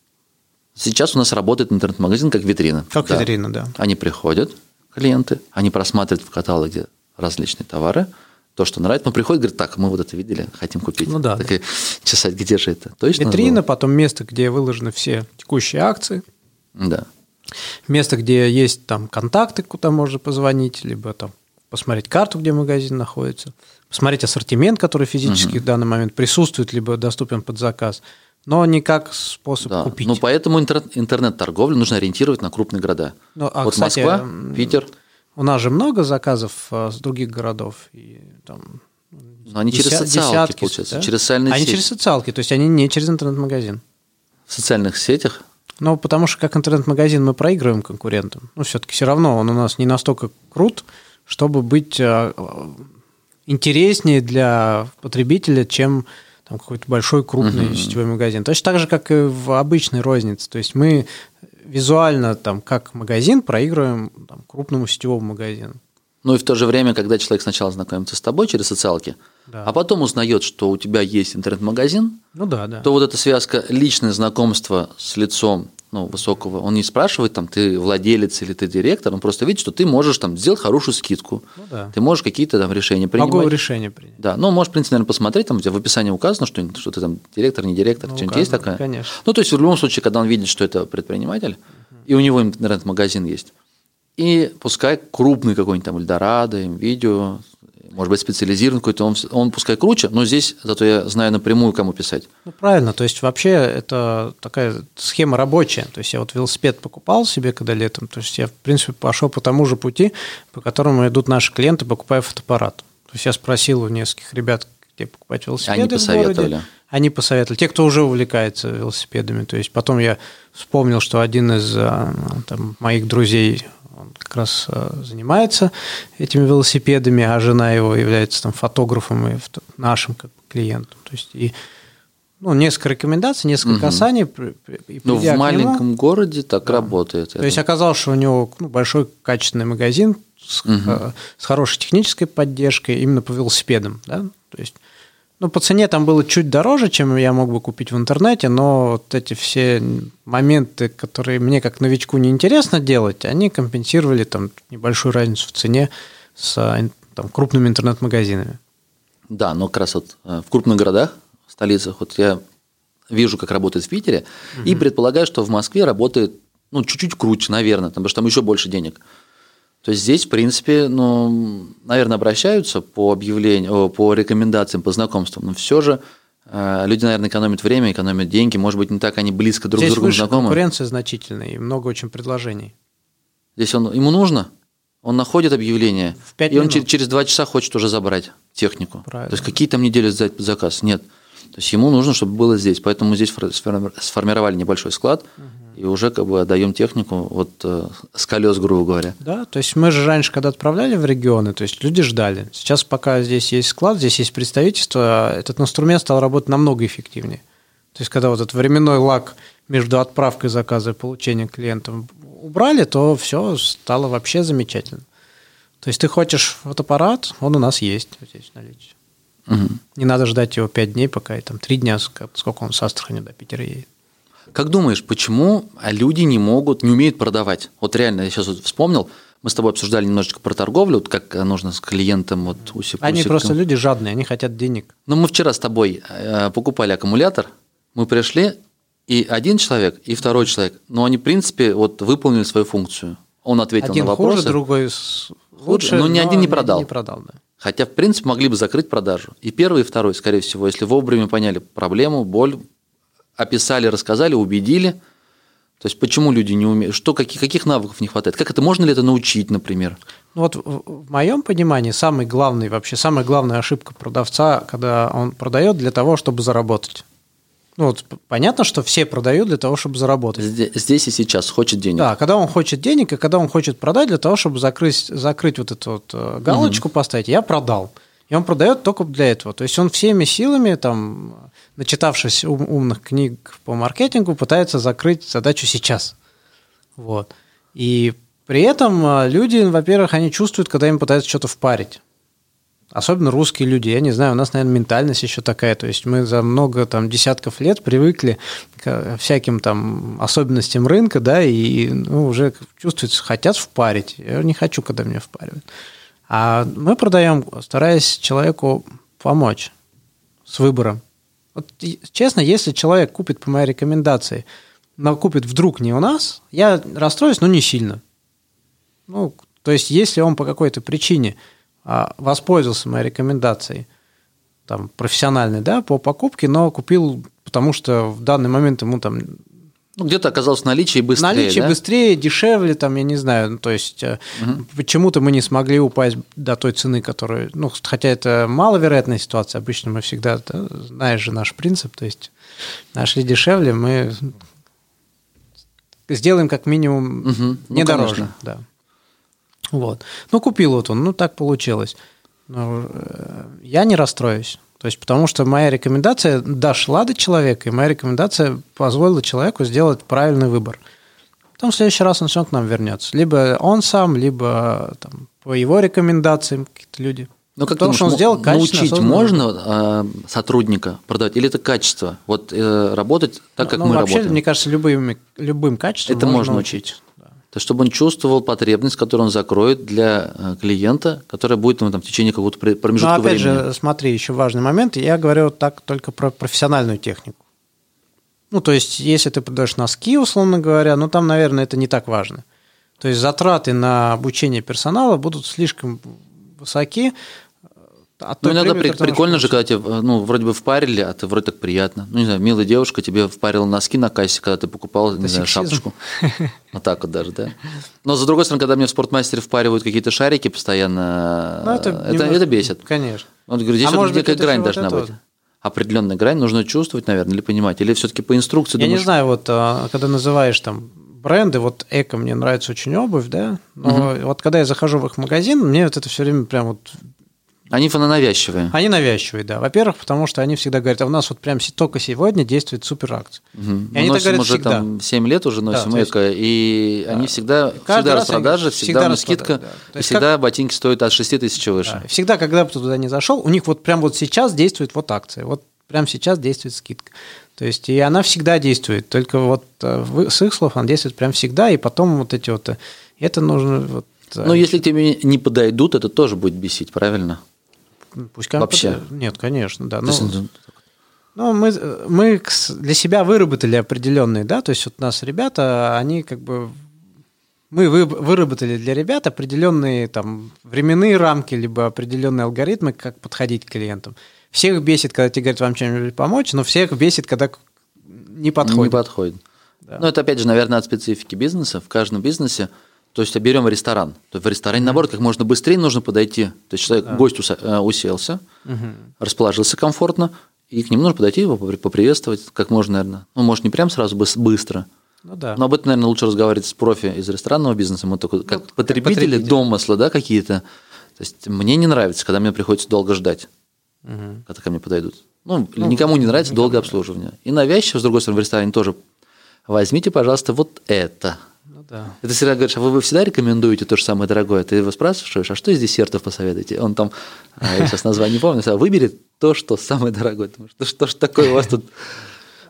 Сейчас у нас работает интернет-магазин как витрина. Как да. витрина, да. Они приходят, клиенты, они просматривают в каталоге различные товары – то, что нравится. Он приходит, говорит, так, мы вот это видели, хотим купить. Ну да. Так и чесать, где же это? Точно Витрина, потом место, где выложены все текущие акции. Да. Место, где есть там контакты, куда можно позвонить, либо там посмотреть карту, где магазин находится, посмотреть ассортимент, который физически угу. в данный момент присутствует, либо доступен под заказ, но не как способ да. купить. Ну, поэтому интернет-торговлю нужно ориентировать на крупные города. Ну, а, вот кстати, Москва, Питер – у нас же много заказов а, с других городов. И, там, Но они через социалки, десятки, получается, да? через социальные они сети. Они через социалки, то есть они не через интернет-магазин. В социальных сетях? Ну, потому что как интернет-магазин мы проигрываем конкурентам. Ну, все-таки все равно он у нас не настолько крут, чтобы быть а, интереснее для потребителя, чем там какой-то большой крупный uh-huh. сетевой магазин. Точно так же, как и в обычной рознице. То есть мы визуально, там, как магазин, проигрываем там, крупному сетевому магазину. Ну и в то же время, когда человек сначала знакомится с тобой через социалки, да. а потом узнает, что у тебя есть интернет-магазин, ну да, да. то вот эта связка личное знакомство с лицом ну, высокого, он не спрашивает, там, ты владелец или ты директор, он просто видит, что ты можешь там сделать хорошую скидку, ну, да. ты можешь какие-то там решения принимать. Могу решения принять. Да, ну, можешь, в принципе, наверное, посмотреть, там у тебя в описании указано, что, что ты там директор, не директор, ну, что-нибудь есть такое? Конечно. Ну, то есть, в любом случае, когда он видит, что это предприниматель, угу. и у него интернет-магазин есть, и пускай крупный какой-нибудь там Эльдорадо, видео, может быть, специализирован какой-то, он, он пускай круче, но здесь зато я знаю напрямую, кому писать. Ну, правильно, то есть вообще это такая схема рабочая. То есть я вот велосипед покупал себе когда летом, то есть я, в принципе, пошел по тому же пути, по которому идут наши клиенты, покупая фотоаппарат. То есть я спросил у нескольких ребят, где покупать велосипеды Они посоветовали. В городе. Они посоветовали. Те, кто уже увлекается велосипедами. То есть потом я вспомнил, что один из а, там, моих друзей он как раз э, занимается этими велосипедами, а жена его является там фотографом и нашим как клиентом. То есть и ну, несколько рекомендаций, несколько угу. касаний. Ну, в маленьком нему, то так да. работает. То это. есть оказалось, что у него ну, большой качественный магазин с, угу. с хорошей технической поддержкой именно по велосипедам. Да? То есть ну, по цене там было чуть дороже, чем я мог бы купить в интернете, но вот эти все моменты, которые мне как новичку неинтересно делать, они компенсировали там небольшую разницу в цене с там, крупными интернет-магазинами. Да, но как раз вот э, в крупных городах, в столицах, вот я вижу, как работает в Питере, угу. и предполагаю, что в Москве работает ну, чуть-чуть круче, наверное, потому что там еще больше денег. То есть здесь, в принципе, ну, наверное, обращаются по объявлению, по рекомендациям, по знакомствам, но все же э, люди, наверное, экономят время, экономят деньги, может быть, не так они близко друг здесь с другом знакомы. конкуренция значительная и много очень предложений. Здесь он, ему нужно, он находит объявление, в 5 и он через, через два часа хочет уже забрать технику. Правильно. То есть какие там недели сдать заказ? Нет. То есть ему нужно, чтобы было здесь. Поэтому здесь сформировали небольшой склад, и уже как бы отдаем технику вот э, с колес, грубо говоря. Да, то есть мы же раньше, когда отправляли в регионы, то есть люди ждали. Сейчас пока здесь есть склад, здесь есть представительство, этот инструмент стал работать намного эффективнее. То есть когда вот этот временной лак между отправкой заказа и получением клиентам убрали, то все стало вообще замечательно. То есть ты хочешь фотоаппарат, он у нас есть здесь в наличии. Угу. Не надо ждать его 5 дней, пока и там 3 дня, сколько он с Астрахани до Питера едет. Как думаешь, почему люди не могут, не умеют продавать? Вот реально, я сейчас вот вспомнил, мы с тобой обсуждали немножечко про торговлю, вот как нужно с клиентом вот усик, Они просто люди жадные, они хотят денег. Ну, мы вчера с тобой э, покупали аккумулятор, мы пришли, и один человек, и второй человек, но они, в принципе, вот выполнили свою функцию. Он ответил один на вопросы. хуже, другой лучше, но ни один не продал. Не продал да. Хотя, в принципе, могли бы закрыть продажу. И первый, и второй, скорее всего, если вовремя поняли проблему, боль, описали, рассказали, убедили. То есть почему люди не умеют, что, каких, каких навыков не хватает, как это, можно ли это научить, например? Ну вот в моем понимании самый главный, вообще самая главная ошибка продавца, когда он продает для того, чтобы заработать. Ну вот понятно, что все продают для того, чтобы заработать. Здесь, здесь и сейчас хочет денег. Да, когда он хочет денег, и когда он хочет продать для того, чтобы закрыть, закрыть вот эту вот э, галочку, угу. поставить, я продал. И он продает только для этого. То есть он всеми силами, там, начитавшись ум, умных книг по маркетингу, пытается закрыть задачу сейчас. Вот. И при этом а, люди, во-первых, они чувствуют, когда им пытаются что-то впарить. Особенно русские люди. Я не знаю, у нас, наверное, ментальность еще такая. То есть мы за много там, десятков лет привыкли к всяким там особенностям рынка, да, и ну, уже чувствуется, хотят впарить. Я не хочу, когда меня впаривают. А мы продаем, стараясь человеку помочь с выбором. Вот, честно, если человек купит по моей рекомендации, но купит вдруг не у нас, я расстроюсь, но не сильно. Ну, то есть, если он по какой-то причине воспользовался моей рекомендацией, там, профессиональной, да, по покупке, но купил, потому что в данный момент ему там ну, где-то оказалось наличие быстрее. Наличие да? быстрее, дешевле, там, я не знаю. Ну, то есть угу. почему-то мы не смогли упасть до той цены, которую. Ну, хотя это маловероятная ситуация. Обычно мы всегда, да, знаешь же наш принцип, то есть нашли дешевле, мы сделаем как минимум угу. не ну, дороже. Конечно. Да. Вот. Ну, купил вот он, ну так получилось. Но, э, я не расстроюсь. То есть, потому что моя рекомендация дошла до человека, и моя рекомендация позволила человеку сделать правильный выбор. Потом в следующий раз он все к нам вернется. Либо он сам, либо там, по его рекомендациям какие-то люди. Но как Потому что он сделал научить можно э, сотрудника продавать, или это качество? Вот э, работать так, как ну, мы вообще, работаем? мне кажется, любым, любым качеством это можно, можно учить. То есть, чтобы он чувствовал потребность, которую он закроет для э, клиента, которая будет ему там, в течение какого-то промежутка Но опять времени. же, смотри, еще важный момент. Я говорю так только про профессиональную технику. Ну, то есть, если ты продаешь носки, условно говоря, ну, там, наверное, это не так важно. То есть, затраты на обучение персонала будут слишком высоки, а ну, иногда при, прикольно же, когда тебе, ну, вроде бы впарили, а ты вроде так приятно. Ну, не знаю, милая девушка тебе впарила носки на кассе, когда ты покупал, не знаю, шапочку. Вот так вот даже, да. Но, с другой стороны, когда мне в спортмастере впаривают какие-то шарики постоянно, ну, это, это, это бесит. Конечно. Вот, говорю, здесь а вот некая грань должна быть. Вот определенная грань нужно чувствовать, наверное, или понимать, или все-таки по инструкции. Я думаешь... не знаю, вот а, когда называешь там бренды, вот Эко мне нравится очень обувь, да, но угу. вот когда я захожу в их магазин, мне вот это все время прям вот они фананавязчивые. Они навязчивые, да. Во-первых, потому что они всегда говорят, а у нас вот прям только сегодня действует супер акция. Угу. И они так говорят уже всегда. там 7 лет уже носим да, эко, и да. они всегда, всегда распродажи, всегда, всегда скидка, да. и всегда как... ботинки стоят от 6 тысяч выше. Да. Всегда, когда бы туда не зашел, у них вот прям вот сейчас действует вот акция, вот прям сейчас действует скидка. То есть, и она всегда действует, только вот э, с их слов она действует прям всегда, и потом вот эти вот, э, это нужно вот э, но если тебе не подойдут, это тоже будет бесить, правильно? Пусть Вообще? Под... Нет, конечно, да. Но... Ну, мы, мы для себя выработали определенные, да, то есть вот у нас ребята, они как бы мы выработали для ребят определенные там временные рамки, либо определенные алгоритмы, как подходить к клиентам. Всех бесит, когда тебе говорят вам чем-нибудь помочь, но всех бесит, когда не подходит. Не подходит. Да. Ну, это опять же, наверное, от специфики бизнеса. В каждом бизнесе то есть берем ресторан. То есть в ресторане, наоборот, как можно быстрее нужно подойти. То есть человек, да. гость э, уселся, угу. расположился комфортно, и к нему нужно подойти, его поприветствовать как можно, наверное. Ну, может, не прям сразу быстро. Ну да. Но об этом, наверное, лучше разговаривать с профи из ресторанного бизнеса. Мы только как, Ну, как потребители, потребитель. домысла, да, какие-то. То есть мне не нравится, когда мне приходится долго ждать, Мгм. когда ко мне подойдут. Ну, Ну, никому не нравится никому долгое обслуживание. И навязчиво, с другой стороны, в ресторане тоже. Возьмите, пожалуйста, вот это. Ну да. И ты всегда говоришь, а вы, вы всегда рекомендуете то же самое дорогое? Ты его спрашиваешь, а что из десертов посоветуете? Он там, а, я сейчас название не помню, сказал, выбери то, что самое дорогое. Думаешь, «Да что ж такое у вас тут?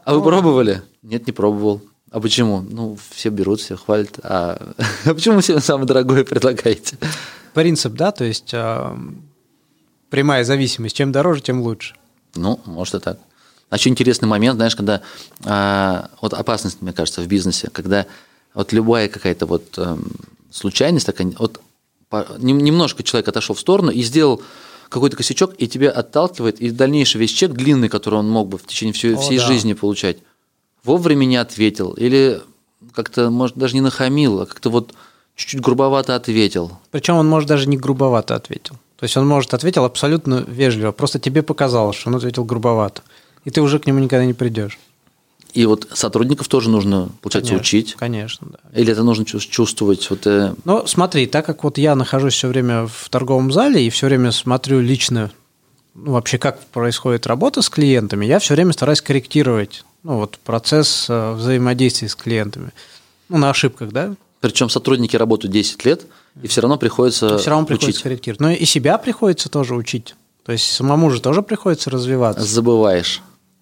А вы пробовали? Нет, не пробовал. А почему? Ну, все берут, все хвалят. А, а почему все самое дорогое предлагаете? Принцип, да, то есть а, прямая зависимость. Чем дороже, тем лучше. Ну, может и так. А еще интересный момент, знаешь, когда а, вот опасность, мне кажется, в бизнесе, когда вот любая какая-то вот эм, случайность такая, вот немножко человек отошел в сторону и сделал какой-то косячок, и тебя отталкивает, и дальнейший весь чек длинный, который он мог бы в течение всей, О, всей да. жизни получать, вовремя не ответил, или как-то, может, даже не нахамил, а как-то вот чуть-чуть грубовато ответил. Причем он, может, даже не грубовато ответил. То есть он, может, ответил абсолютно вежливо. Просто тебе показалось, что он ответил грубовато. И ты уже к нему никогда не придешь. И вот сотрудников тоже нужно, получается, Конечно, учить. Конечно, да. Или это нужно чувс- чувствовать? Вот, э, Но смотри, так как вот я нахожусь все время в торговом зале и все время смотрю лично, ну, вообще, как происходит работа с клиентами, я все время стараюсь корректировать ну, вот, процесс э, взаимодействия с клиентами. Ну, на ошибках, да? Причем сотрудники работают 10 лет, и все равно приходится все равно приходится учить. корректировать. Но и себя приходится тоже учить. То есть самому же тоже приходится развиваться. Забываешь.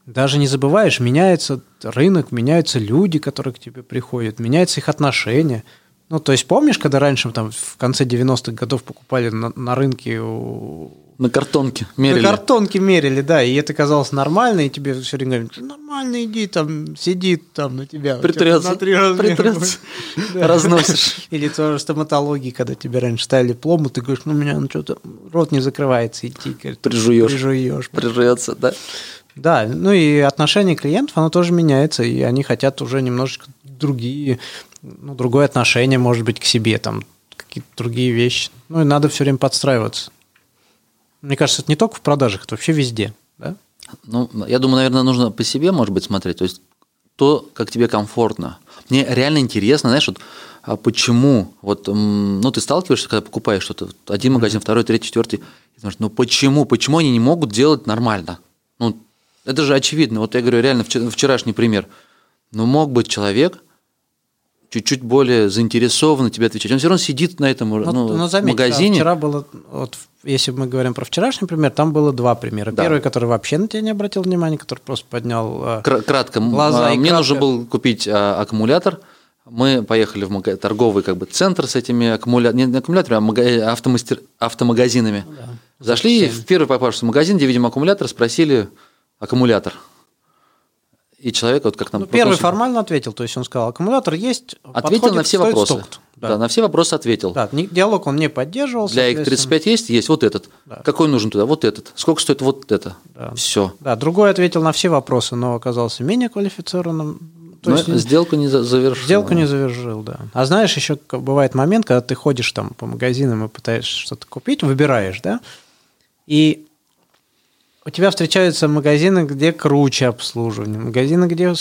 Даже не забываешь, меняется рынок, меняются люди, которые к тебе приходят, меняются их отношения. Ну, то есть помнишь, когда раньше там в конце 90-х годов покупали на, на рынке у... На картонке мерили. На картонке мерили, да, и это казалось нормально, и тебе все время говорят, нормально иди, там, сидит там на тебя. Притрется, на три притрется. будет». Да. Разносишь. Или тоже стоматологии, когда тебе раньше ставили пломбу, ты говоришь, ну, у меня ну, что-то рот не закрывается, идти. Прижуешь. Прижуешь. Приживется, да. Да, ну и отношение клиентов, оно тоже меняется, и они хотят уже немножечко другие, ну, другое отношение, может быть, к себе, там, какие-то другие вещи. Ну и надо все время подстраиваться. Мне кажется, это не только в продажах, это вообще везде, да? Ну, я думаю, наверное, нужно по себе, может быть, смотреть. То есть то, как тебе комфортно. Мне реально интересно, знаешь, вот а почему, вот, ну, ты сталкиваешься, когда покупаешь что-то, один магазин, второй, третий, четвертый, и думаешь, ну, почему, почему они не могут делать нормально? Ну, это же очевидно. Вот я говорю, реально, вчера- вчерашний пример. Ну, мог бы человек чуть-чуть более заинтересованно тебе отвечать. Он все равно сидит на этом Ну, ну, но заметь, магазине. Вчера было, вот, если мы говорим про вчерашний пример, там было два примера. Да. Первый, который вообще на тебя не обратил внимания, который просто поднял... э, Кра- Кратко. Глаза а, Мне кратко. нужно было купить а, аккумулятор. Мы поехали в мага- торговый как бы, центр с этими аккумуляторами, не аккумуляторами, а мага- автомастер- автомагазинами. да. Зашли Запчастями. в первый попавшийся магазин, где видим аккумулятор, спросили аккумулятор. И человек, вот как нам... Ну, первый формально ответил, то есть он сказал, аккумулятор есть, Ответил подходит, на все вопросы. столько-то. Да. Да. на все вопросы ответил. Да, диалог он не поддерживал. Для соответственно. X35 есть? Есть. Вот этот. Да. Какой нужен туда? Вот этот. Сколько стоит вот это? Да. Все. Да, другой ответил на все вопросы, но оказался менее квалифицированным. То Но есть сделку не за- завершил. сделку не завершил, да. А знаешь, еще бывает момент, когда ты ходишь там по магазинам и пытаешься что-то купить, выбираешь, да, и у тебя встречаются магазины, где круче обслуживание, магазины, где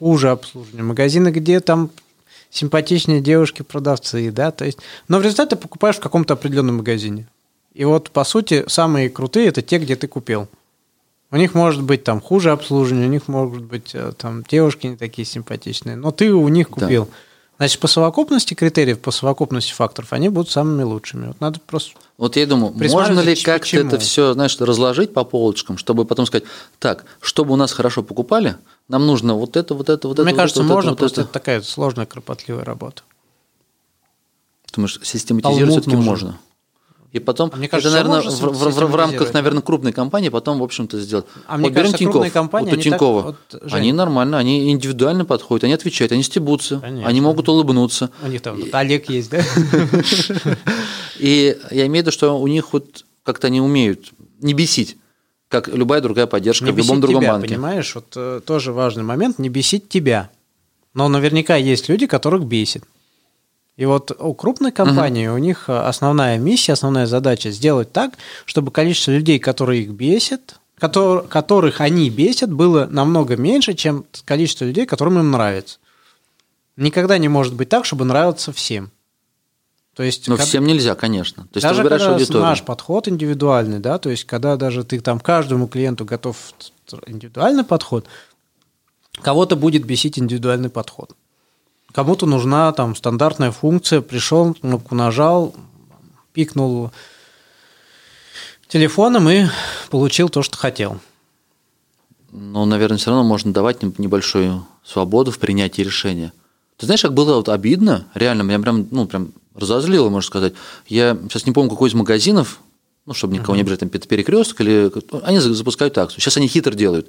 хуже обслуживание, магазины, где там симпатичнее девушки-продавцы, да, то есть, но в результате ты покупаешь в каком-то определенном магазине. И вот, по сути, самые крутые – это те, где ты купил. У них может быть там хуже обслуживание, у них могут быть э, там девушки не такие симпатичные, но ты у них Да. Значит, по совокупности критериев, по совокупности факторов, они будут самыми лучшими. Вот надо просто Вот я и думаю, можно ли как-то это все, знаешь, разложить по полочкам, чтобы потом сказать, так, чтобы у нас хорошо покупали, нам нужно вот это, вот это, вот Мне это. кажется, вот это, можно, вот просто это. это такая сложная, кропотливая работа. Думаешь, систематизировать Талмуд все-таки можно. И потом, А мне это, кажется, наверное, можно в, в- в- в рамках, наверное, крупной компании потом, в общем-то, сделать. А мне вот берем кажется, Тинькофф. крупные компании, вот у они так- Тинькова. вот, Жень. они нормально, они индивидуально подходят, они отвечают, они стебутся, Конечно. они могут улыбнуться. У них там вот Олег есть, да? И я имею в виду, что у них вот как-то они умеют не бесить, как любая другая поддержка Не в любом другом тебя, банке. понимаешь? Вот э, тоже важный момент, не бесить тебя. Но наверняка есть люди, которых бесит. И вот у крупной компании у них э, основная миссия, основная задача сделать так, чтобы количество людей, которые их бесят, котор- которых они бесят, было намного меньше, чем количество людей, которым им нравится. Никогда не может быть так, чтобы нравиться всем. То есть, Но когда- всем нельзя, конечно. То есть даже ты выбираешь когда аудиторию. наш подход индивидуальный, да, то есть когда даже ты там каждому клиенту готов индивидуальный подход, кого-то будет бесить индивидуальный подход. Кому-то нужна там стандартная функция, пришел, кнопку нажал, пикнул телефоном и получил то, что хотел. Но, наверное, все равно можно давать неб- небольшую свободу в принятии решения. Ты знаешь, как было вот обидно, реально, меня прям, ну, прям разозлило, можно сказать. Я сейчас не помню, какой из магазинов, ну, чтобы никого не обижать, там, перекресток или... ну, Они за- запускают акцию. Сейчас они хитро делают.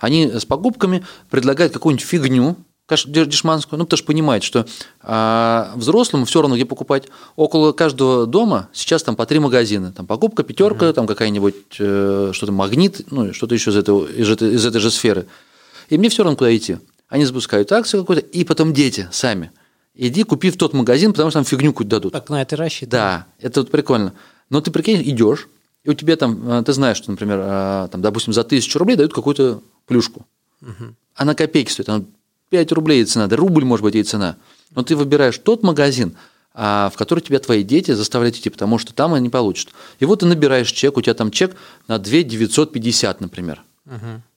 Они с покупками предлагают какую-нибудь фигню, дешманскую, ну, потому что понимают, что а, взрослому все равно где покупать. Около каждого дома сейчас там по три магазина. Там покупка, пятерка, там какая-нибудь э, что-то магнит, ну, что-то еще из, этого, из, этой, из этой же сферы. И мне все равно куда идти. Они запускают акцию какую-то, и потом дети сами. Иди, купи в тот магазин, потому что там фигню какую-то дадут. Так на это рассчитано. Да, это вот прикольно. Но ты прикинь, идешь, и у тебя там, э, ты знаешь, что, например, э, там, допустим, за тысячу рублей дают какую-то плюшку. Она копейки стоит, она 5 рублей ей цена, да рубль может быть ей цена. Но ты выбираешь тот магазин, а, в который тебя твои дети заставляют идти, потому что там они получат. И вот ты набираешь чек, у тебя там чек на 2 950, например.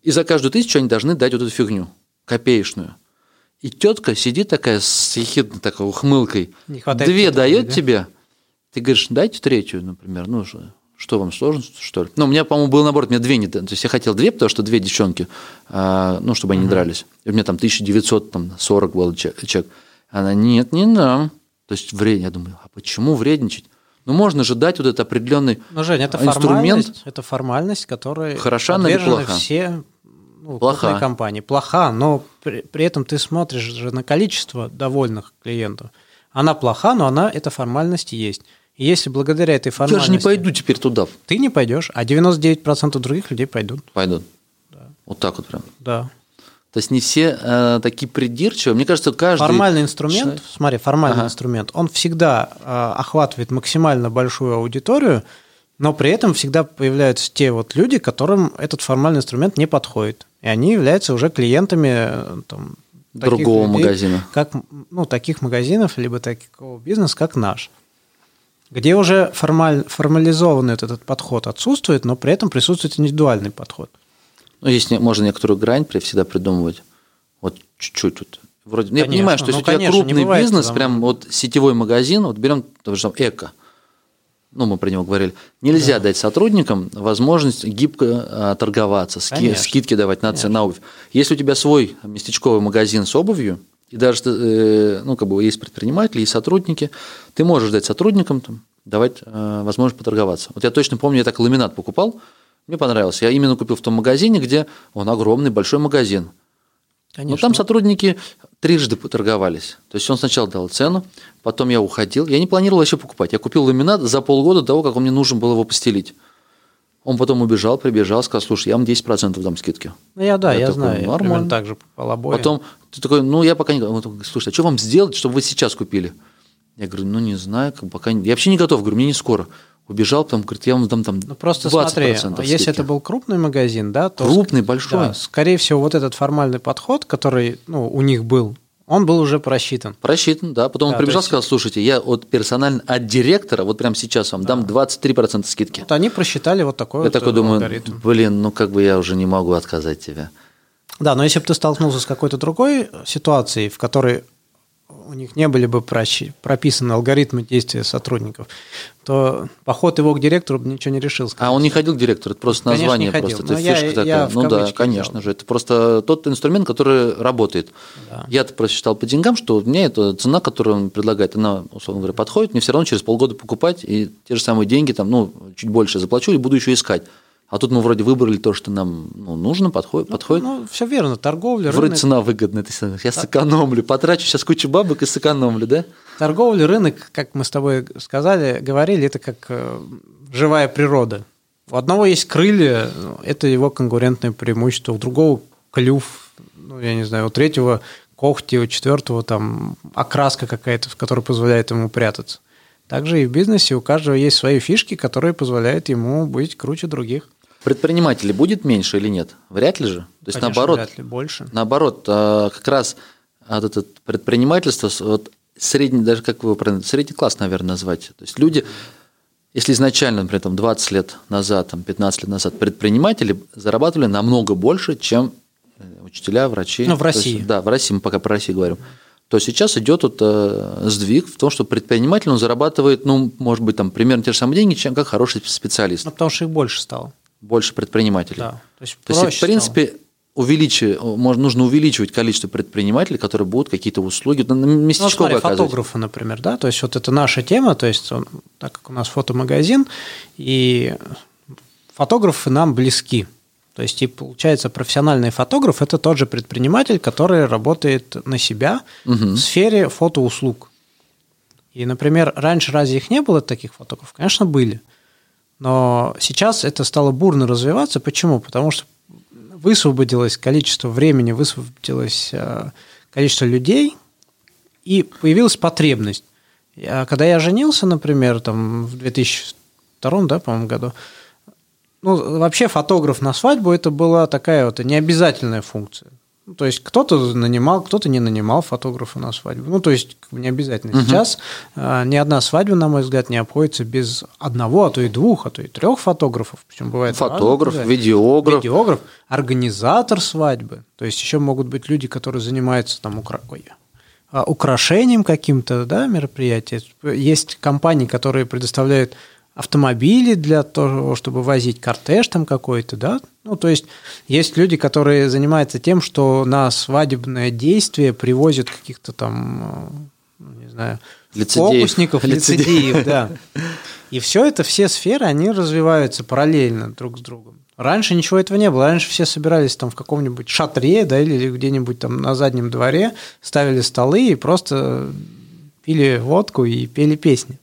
И за каждую тысячу они должны дать вот эту фигню, копеечную. И тетка сидит такая с ехидной такой ухмылкой. Две дает да? тебе, ты говоришь, дайте третью, например. Ну, что, вам сложно, что ли? Ну, у меня, по-моему, было наоборот, мне две не. То есть я хотел две, потому что две девчонки, а, ну, чтобы они не дрались. И у меня там 1940 был чек. Она, нет, не дам. То есть вредно. Я думаю, а почему вредничать? Ну, можно же дать вот этот определенный Но, Жень, это инструмент. формальность, это формальность, которой Хороша подвержены плоха? все ну, Плоха. компании. Плоха, но при, при этом ты смотришь же на количество довольных клиентов. Она плоха, но она, эта формальность есть. И если благодаря этой Я формальности же не пойду теперь туда. ты не пойдешь, а 99% других людей пойдут. Пойду. Вот так вот прям. Да. То есть не все э, такие придирчивые. Мне кажется, каждый... Формальный инструмент, человек- смотри, формальный Ага. инструмент, он всегда э, охватывает максимально большую аудиторию, но при этом всегда появляются те вот люди, которым этот формальный инструмент не подходит. И они являются уже клиентами э, там, Другого людей, магазина. Как, ну, таких магазинов, либо такого бизнеса, как наш. Где уже формаль, формализованный этот, этот подход отсутствует, но при этом присутствует индивидуальный подход. Ну, не- можно некоторую грань всегда придумывать. Вот чуть-чуть вот. Вроде, ну, я Конечно, понимаю, что если ну, у тебя конечно, не крупный бизнес, там- прям вот сетевой магазин, вот берем того же самого эко, ну, мы про него говорили, нельзя дать сотрудникам возможность гибко а, торговаться, ски- Конечно. скидки давать на, на обувь. Если у тебя свой местечковый магазин с обувью, и даже, э, ну, как бы есть предприниматели, есть сотрудники, ты можешь дать сотрудникам там, давать э, возможность поторговаться. Вот я точно помню, я так ламинат покупал, мне понравился. Я именно купил в том магазине, где он огромный, большой магазин. Но там сотрудники трижды поторговались. То есть он сначала дал цену, потом я уходил. Я не планировал еще покупать. Я купил ламинат за полгода до того, как он мне нужен было его постелить. Он потом убежал, прибежал, сказал, слушай, я вам 10% дам скидки. Ну, я, да, Я я, такой, знаю. Я нормально. примерно так же по обоим. Потом ты такой, ну я пока не. Он такой, слушай, а что вам сделать, чтобы вы сейчас купили? Я говорю, ну не знаю, пока не... Я вообще не готов, говорю, мне не скоро. Убежал, потом говорит, я вам дам там Ну просто 20% смотри, скидки. если это был крупный магазин, да, то Крупный, ск- большой. да, скорее всего, вот этот формальный подход, который ну, у них был, он был уже просчитан. Просчитан, да. Потом Да, он прибежал, есть- сказал, слушайте, я от персонально от директора, вот прямо сейчас вам дам 23% скидки. Вот они просчитали вот такой Я вот такой э, думаю, алгоритм. блин, ну как бы я уже не могу отказать тебе. Да, но если бы ты столкнулся с какой-то другой ситуацией, в которой у них не были бы прописаны алгоритмы действия сотрудников, то поход его к директору бы ничего не решил. А скорее он не ходил к директору, это просто Конечно, название, не ходил. просто это Но я- фишка я такая. в ну да, конечно взял. же. Это просто тот инструмент, который работает. Да. Я-то просто считал по деньгам, что мне эта цена, которую он предлагает, она, условно говоря, подходит, мне все равно через полгода покупать, и те же самые деньги, там, ну, чуть больше заплачу, и буду еще искать. А тут мы вроде выбрали то, что нам ну, нужно, подходит. подходит. Ну, все верно, торговля, Вроде рынок, цена выгодная, я сэкономлю, потрачу сейчас кучу бабок и сэкономлю, да? Торговля, рынок, как мы с тобой сказали, говорили, это как э, живая природа. У одного есть крылья, это его конкурентное преимущество, у другого клюв, ну, я не знаю, у третьего когти, у четвертого там окраска какая-то, в которой позволяет ему прятаться. Также и в бизнесе у каждого есть свои фишки, которые позволяют ему быть круче других. Предпринимателей будет меньше или нет? Вряд ли же. То есть Конечно, наоборот, вряд ли больше. наоборот, а, как раз вот это предпринимательство, вот средний, даже как его правильно, средний класс, наверное, назвать. То есть люди, если изначально, например, там 20 лет назад, там 15 лет назад предприниматели зарабатывали намного больше, чем э, учителя, врачи. Ну, в То есть, России. да, в России, мы пока про Россию говорим. То сейчас идет вот, э, сдвиг в том, что предприниматель он зарабатывает, ну, может быть, там примерно те же самые деньги, чем как хороший специалист. Ну, потому что их больше стало. Больше предпринимателей. Да. То есть, То есть, в принципе, увеличи- можно, нужно увеличивать количество предпринимателей, которые будут какие-то услуги, ну, Ну, местечковые смотри, оказывать. фотографы, например, да, то есть вот это наша тема, то есть он- так как у нас фотомагазин, и фотографы нам близки. То есть, и получается, профессиональный фотограф – это тот же предприниматель, который работает на себя в сфере фотоуслуг. И, например, раньше разве их не было таких фотографов? Конечно, были. Но сейчас это стало бурно развиваться. Почему? Потому что высвободилось количество времени, высвободилось э, количество людей, и появилась потребность. Когда я женился, например, там, в 2002 да, по-моему, году, ну, вообще фотограф на свадьбу это была такая вот необязательная функция. Ну, то есть кто-то нанимал, кто-то не нанимал фотографа на свадьбу. Ну, то есть не обязательно. Сейчас э, ни одна свадьба, на мой взгляд, не обходится без одного, а то и двух, а то и трех фотографов. Причем бывает Фотограф, разные, видеограф. видеограф, организатор свадьбы. То есть еще могут быть люди, которые занимаются там укра- ой, а, украшением каким-то, да, мероприятия. Есть компании, которые предоставляют автомобили для того, чтобы возить кортеж там какой-то, да. Ну, то есть есть люди, которые занимаются тем, что на свадебное действие привозят каких-то там, э, ну, не знаю, Лицедеев. фокусников, Лицедеев. лицедеев, да. И все это, все сферы, они развиваются параллельно друг с другом. Раньше ничего этого не было. Раньше все собирались там в каком-нибудь шатре, да, или где-нибудь там на заднем дворе, ставили столы и просто пили водку и пели песни.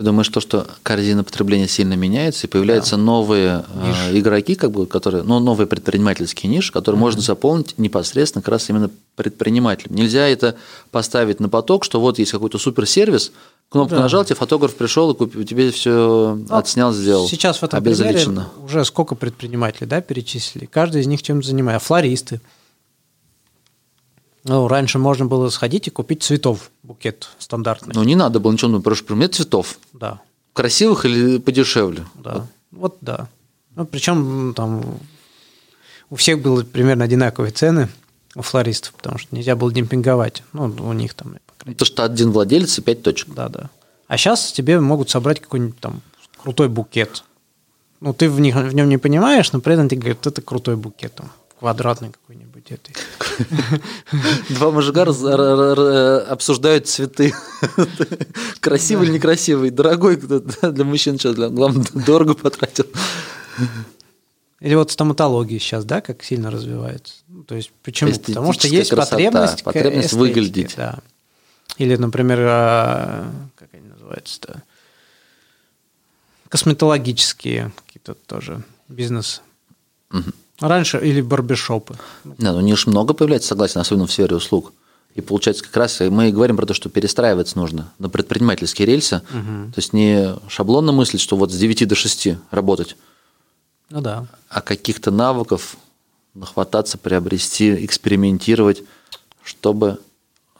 Ты думаешь, то, что корзина потребления сильно меняется, и появляются новые э, игроки, как бы, которые, ну, новые предпринимательские ниши, которые можно заполнить непосредственно как раз именно предпринимателем. Нельзя это поставить на поток, что вот есть какой-то суперсервис, кнопку Да. нажал, тебе фотограф пришел и купил, тебе все отснял, сделал. Сейчас в этом примере уже сколько предпринимателей да, перечислили. Каждый из них чем-то занимается. Флористы. Ну, раньше можно было сходить и купить цветов, букет стандартный. Ну, не надо было ничего, ну, просто пример цветов. да. Красивых или подешевле? Да. Вот, да. Ну, причем там у всех были примерно одинаковые цены у флористов, потому что нельзя было демпинговать. Ну, у них там, То, что один владелец и пять точек. Да, да. А сейчас тебе могут собрать какой-нибудь там крутой букет. Ну, ты в, них, в нем не понимаешь, но при этом тебе говорят, это крутой букет, там, квадратный какой-нибудь. этой. Два мужика обсуждают цветы. Красивый или некрасивый, дорогой для мужчин, что главное, дорого потратил. Или вот стоматология сейчас, да, как сильно развивается. Ну, То есть почему? Потому что есть красота, потребность, потребность выглядеть. Да. Или, например, а, как они называются-то? Косметологические какие-то тоже бизнесы. Раньше или барбершопы. Да, ну не уж много появляется, согласен, особенно в сфере услуг. И получается, как раз мы и говорим про то, что перестраиваться нужно на предпринимательские рельсы. То есть не шаблонно мыслить, что вот с 9 до 6 работать, Ну да. а каких-то навыков нахвататься, приобрести, экспериментировать, чтобы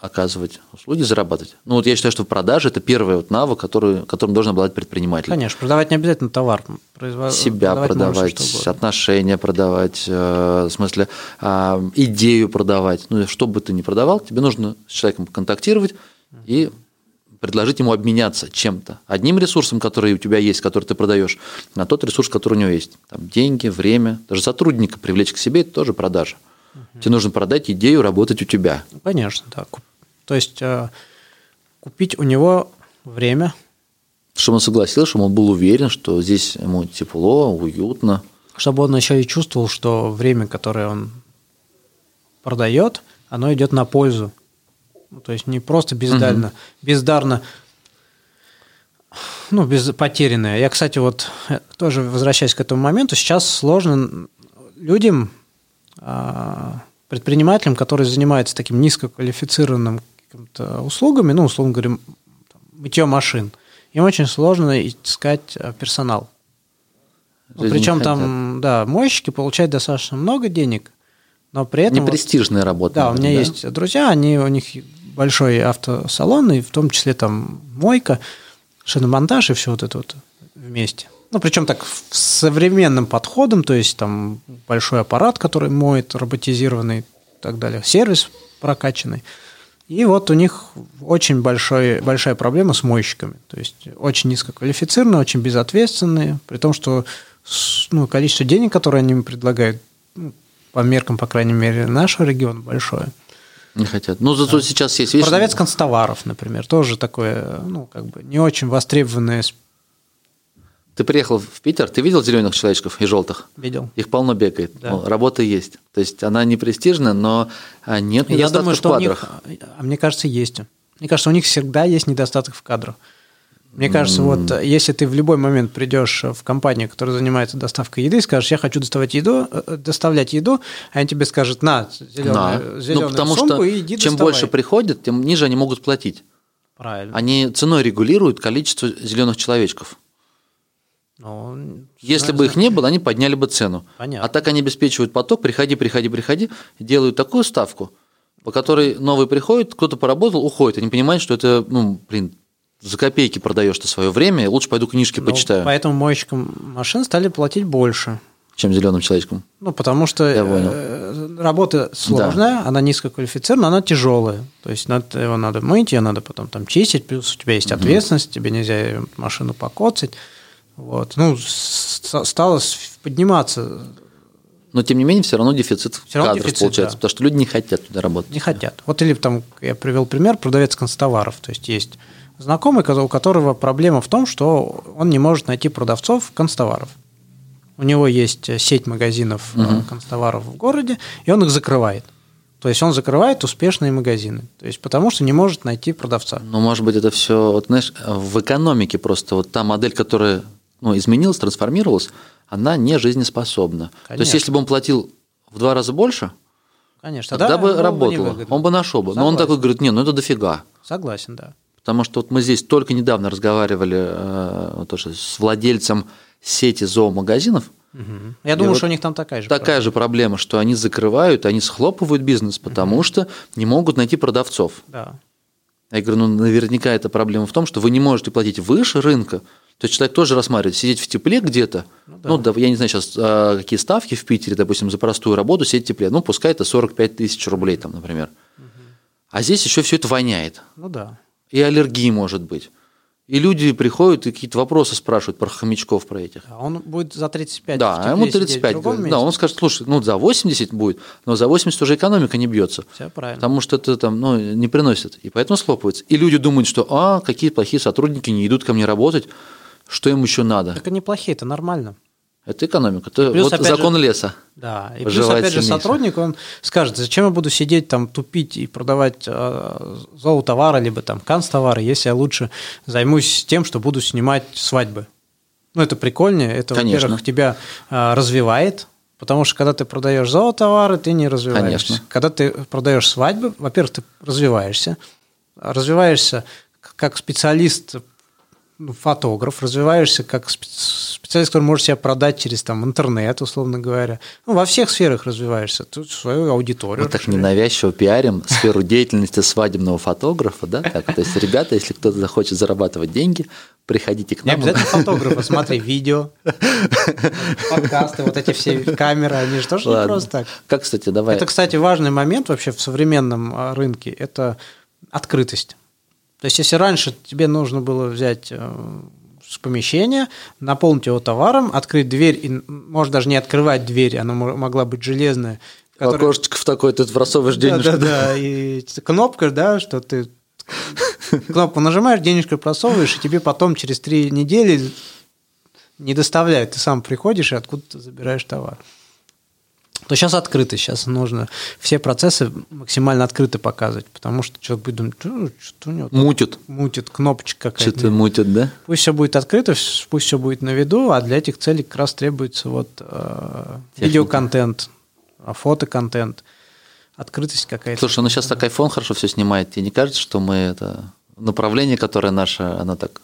оказывать услуги, зарабатывать. Ну вот я считаю, что продажа – это первый вот навык, который, которым должен обладать предприниматель. Конечно, продавать не обязательно товар. Произво- Себя продавать, угодно. отношения продавать, э, в смысле а, идею продавать. Ну, что бы ты ни продавал, тебе нужно с человеком контактировать и предложить ему обменяться чем-то. Одним ресурсом, который у тебя есть, который ты продаешь, на тот ресурс, который у него есть. Там деньги, время, даже сотрудника привлечь к себе – это тоже продажа. Тебе нужно продать идею работать у тебя. Ну, Конечно, да. То есть э, купить у него время, Чтобы он согласился, чтобы он был уверен, что здесь ему тепло, уютно. чтобы он еще и чувствовал, что время, которое он продает, оно идет на пользу. Ну, то есть не просто бездально, бездарно, ну, без, потерянное. Я, кстати, вот э, тоже возвращаясь к этому моменту, сейчас сложно людям, а, предпринимателям, которые занимаются таким низкоквалифицированным каким-то услугами, ну, условно говоря, мытье машин, им очень сложно искать а, персонал. Ну, причем там, да, мойщики получают достаточно много денег, но при этом... Непрестижная работа. Да, у меня да? есть друзья, они, у них большой автосалон, и в том числе там мойка, шиномонтаж и все вот это вот вместе. Ну, причем так с современным подходом, то есть там большой аппарат, который моет, роботизированный и так далее, сервис прокачанный. И вот у них очень большой, большая проблема с мойщиками. То есть очень низкоквалифицированные, очень безответственные, при том, что ну, количество денег, которые они им предлагают, ну, по меркам, по крайней мере, нашего региона большое. Не хотят. Ну, зато да. сейчас есть... Видишь, Продавец констоваров, например, тоже такое, ну, как бы не очень востребованное ты приехал в Питер, ты видел зеленых человечков и желтых? Видел. Их полно бегает. Да. Ну, работа есть. То есть она не престижная, но а, нет недостатков Я думаю, что в кадрах. У них, а мне кажется, есть. Мне кажется, у них всегда есть недостаток в кадрах. Мне кажется, mm. вот если ты в любой момент придешь в компанию, которая занимается доставкой еды, и скажешь, я хочу доставать еду, э, доставлять еду, а они тебе скажут, на, зеленую, на. зеленую ну, потому сумку что и иди чем доставай. больше приходит, тем ниже они могут платить. Правильно. Они ценой регулируют количество зеленых человечков. Ну, Если бы их не было, они подняли бы цену. Понятно. А так они обеспечивают поток, приходи, приходи, приходи, делают такую ставку, по которой новый приходит, кто-то поработал, уходит. Они понимают, что это, ну, блин, за копейки продаешь ты свое время, лучше пойду книжки ну, почитаю. Поэтому мойщикам машин стали платить больше. Чем зеленым человечком. Ну, потому что э, работа сложная, да. она низкоквалифицированная, она тяжелая. То есть надо, его надо мыть, ее надо потом там чистить, плюс у тебя есть ответственность, угу. тебе нельзя машину покоцать. Вот. Ну, стало подниматься. Но тем не менее, все равно дефицит все равно кадров дефицит, получается, да. потому что люди не хотят туда работать. Не хотят. Вот или там я привел пример продавец констоваров. То есть есть знакомый, у которого проблема в том, что он не может найти продавцов констоваров. У него есть сеть магазинов угу. констоваров в городе, и он их закрывает. То есть он закрывает успешные магазины. То есть потому что не может найти продавца. Ну, может быть, это все, вот, знаешь, в экономике просто вот та модель, которая ну, изменилась, трансформировалась, она не жизнеспособна. Конечно. То есть, если бы он платил в два раза больше, Конечно, тогда да, бы работало, бы он бы нашел бы. Согласен. Но он такой говорит, не, ну это дофига. Согласен, да. Потому что вот мы здесь только недавно разговаривали э, тоже с владельцем сети зоомагазинов. Угу. Я думаю, вот что у них там такая же такая проблема. же проблема, что они закрывают, они схлопывают бизнес, потому угу. что не могут найти продавцов. Да. Я говорю, ну наверняка это проблема в том, что вы не можете платить выше рынка, то есть человек тоже рассматривает, сидеть в тепле где-то, ну, да. ну да, я не знаю сейчас, а, какие ставки в Питере, допустим, за простую работу сидеть в тепле, ну пускай это 45 тысяч рублей там, например. Угу. А здесь еще все это воняет. Ну да. И аллергии может быть. И люди приходят и какие-то вопросы спрашивают про хомячков, про этих. А он будет за 35. Да, а ему 35. Да, он скажет, слушай, ну за 80 будет, но за 80 уже экономика не бьется. Все правильно. Потому что это там, ну, не приносит. И поэтому схлопывается. И люди думают, что, а, какие плохие сотрудники не идут ко мне работать, что им еще надо? Так они плохие, это нормально. Это экономика. Это плюс, вот закон же, леса. Да, и плюс, опять же, сотрудник, он скажет, зачем я буду сидеть там, тупить и продавать э, зоотовары, либо там канцтовары, если я лучше займусь тем, что буду снимать свадьбы. Ну, это прикольнее, это, Конечно. во-первых, тебя э, развивает, потому что когда ты продаешь зоотовары, ты не развиваешься. Конечно. Когда ты продаешь свадьбы, во-первых, ты развиваешься, развиваешься как специалист фотограф, развиваешься как специалист, который может себя продать через там, интернет, условно говоря. Ну, во всех сферах развиваешься. Тут свою аудиторию. Мы так ненавязчиво пиарим сферу деятельности свадебного фотографа, да? Так, то есть, ребята, если кто-то захочет зарабатывать деньги, приходите к нам. Не обязательно фотографа, смотри, видео, подкасты, вот эти все камеры, они же тоже не просто так. Как, кстати, давай. Это, кстати, важный момент вообще в современном а, рынке – это открытость. То есть, если раньше тебе нужно было взять э, с помещения, наполнить его товаром, открыть дверь, и, может даже не открывать дверь, она могла быть железная. Которая... Окошечко в такой, ты бросовываешь денежку. Да, да, да, и кнопка, да, что ты кнопку нажимаешь, денежку просовываешь, и тебе потом через три недели не доставляют. Ты сам приходишь и откуда-то забираешь товар то сейчас открыто, сейчас нужно все процессы максимально открыто показывать, потому что человек будет думать, что, что у него мутит, мутит кнопочка какая-то. Что-то мутит, да? Пусть все будет открыто, пусть все будет на виду, а для этих целей как раз требуется вот э, видеоконтент, а фотоконтент, открытость какая-то. Слушай, ну сейчас так iPhone хорошо все снимает, тебе не кажется, что мы это направление, которое наше, оно так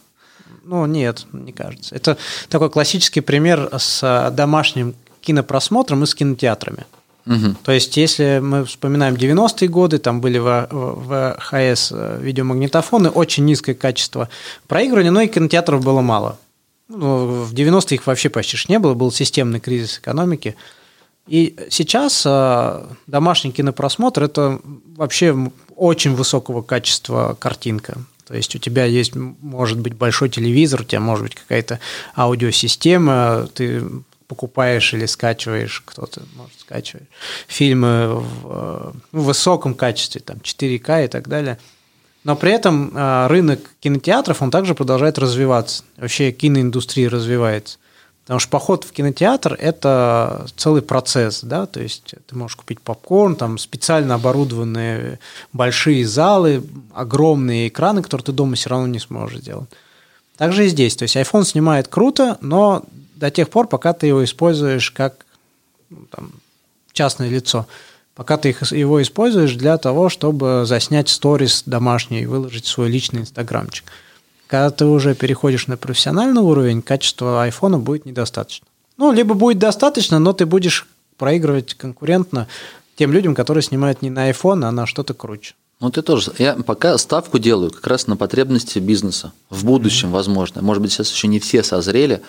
Ну, нет, не кажется. Это такой классический пример с домашним кинопросмотром и с кинотеатрами. Угу. То есть, если мы вспоминаем 90-е годы, там были в, в ХС видеомагнитофоны, очень низкое качество проигрывания, но и кинотеатров было мало. Ну, в 90-е их вообще почти не было, был системный кризис экономики. И сейчас э, домашний кинопросмотр – это вообще очень высокого качества картинка. То есть у тебя есть, может быть, большой телевизор, у тебя может быть какая-то аудиосистема, ты покупаешь или скачиваешь, кто-то, может, скачивает фильмы в, в высоком качестве, там 4К и так далее. Но при этом а, рынок кинотеатров, он также продолжает развиваться. Вообще киноиндустрия развивается. Потому что поход в кинотеатр – это целый процесс, да, то есть ты можешь купить попкорн, там специально оборудованные большие залы, огромные экраны, которые ты дома все равно не сможешь сделать. Также и здесь, то есть iPhone снимает круто, но до тех пор, пока ты его используешь как ну, там, частное лицо, пока ты их, его используешь для того, чтобы заснять сторис домашний и выложить свой личный инстаграмчик. Когда ты уже переходишь на профессиональный уровень, качество айфона будет недостаточно. Ну, либо будет достаточно, но ты будешь проигрывать конкурентно тем людям, которые снимают не на iPhone, а на что-то круче. Ну, ты тоже. Я пока ставку делаю как раз на потребности бизнеса. В будущем, mm-hmm. возможно. Может быть, сейчас еще не все созрели,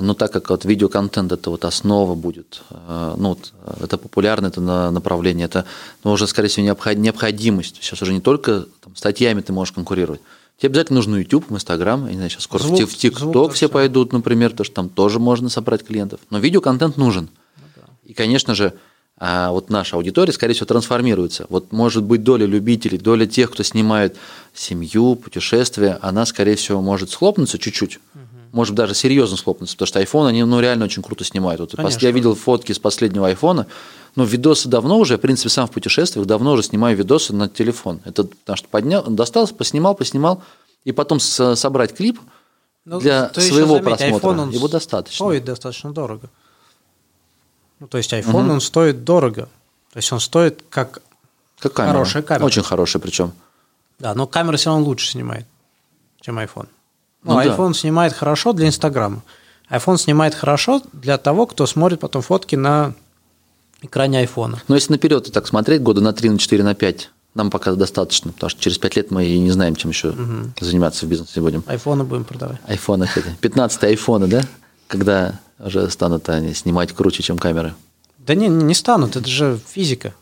но так как вот видеоконтент это вот основа будет, э, ну, вот, э, это популярное это направление, это ну, уже, скорее всего, необходимость. Сейчас уже не только там, статьями ты можешь конкурировать. Тебе обязательно нужен YouTube, Instagram, я не знаю, сейчас скоро звук, в TikTok все пойдут, например, потому что там тоже можно собрать клиентов. Но видеоконтент нужен. Ну, да. И, конечно же, а вот наша аудитория, скорее всего, трансформируется. Вот может быть доля любителей, доля тех, кто снимает семью, путешествия, она, скорее всего, может схлопнуться чуть-чуть. Угу может даже серьезно схлопнуться, потому что iPhone, они ну, реально очень круто снимают. Вот я видел фотки с последнего iPhone, но видосы давно уже, в принципе, сам в путешествиях давно уже снимаю видосы на телефон. Это потому что поднял, достал, поснимал, поснимал, и потом собрать клип ну, для своего заметь, просмотра, iPhone, он его достаточно. Стоит достаточно дорого. Ну, то есть iPhone, угу. он стоит дорого. То есть он стоит как, как камера. хорошая камера. Очень хорошая причем. Да, но камера все равно лучше снимает, чем iPhone. Ну, ну iPhone да. снимает хорошо для Инстаграма. iPhone снимает хорошо для того, кто смотрит потом фотки на экране айфона. Но если наперед так смотреть, года на 3, на 4, на 5, нам пока достаточно, потому что через 5 лет мы и не знаем, чем еще угу. заниматься в бизнесе будем. Айфоны будем продавать. Айфоны, 15 айфоны, да? Когда уже станут они снимать круче, чем камеры. Да не, не станут, это же физика.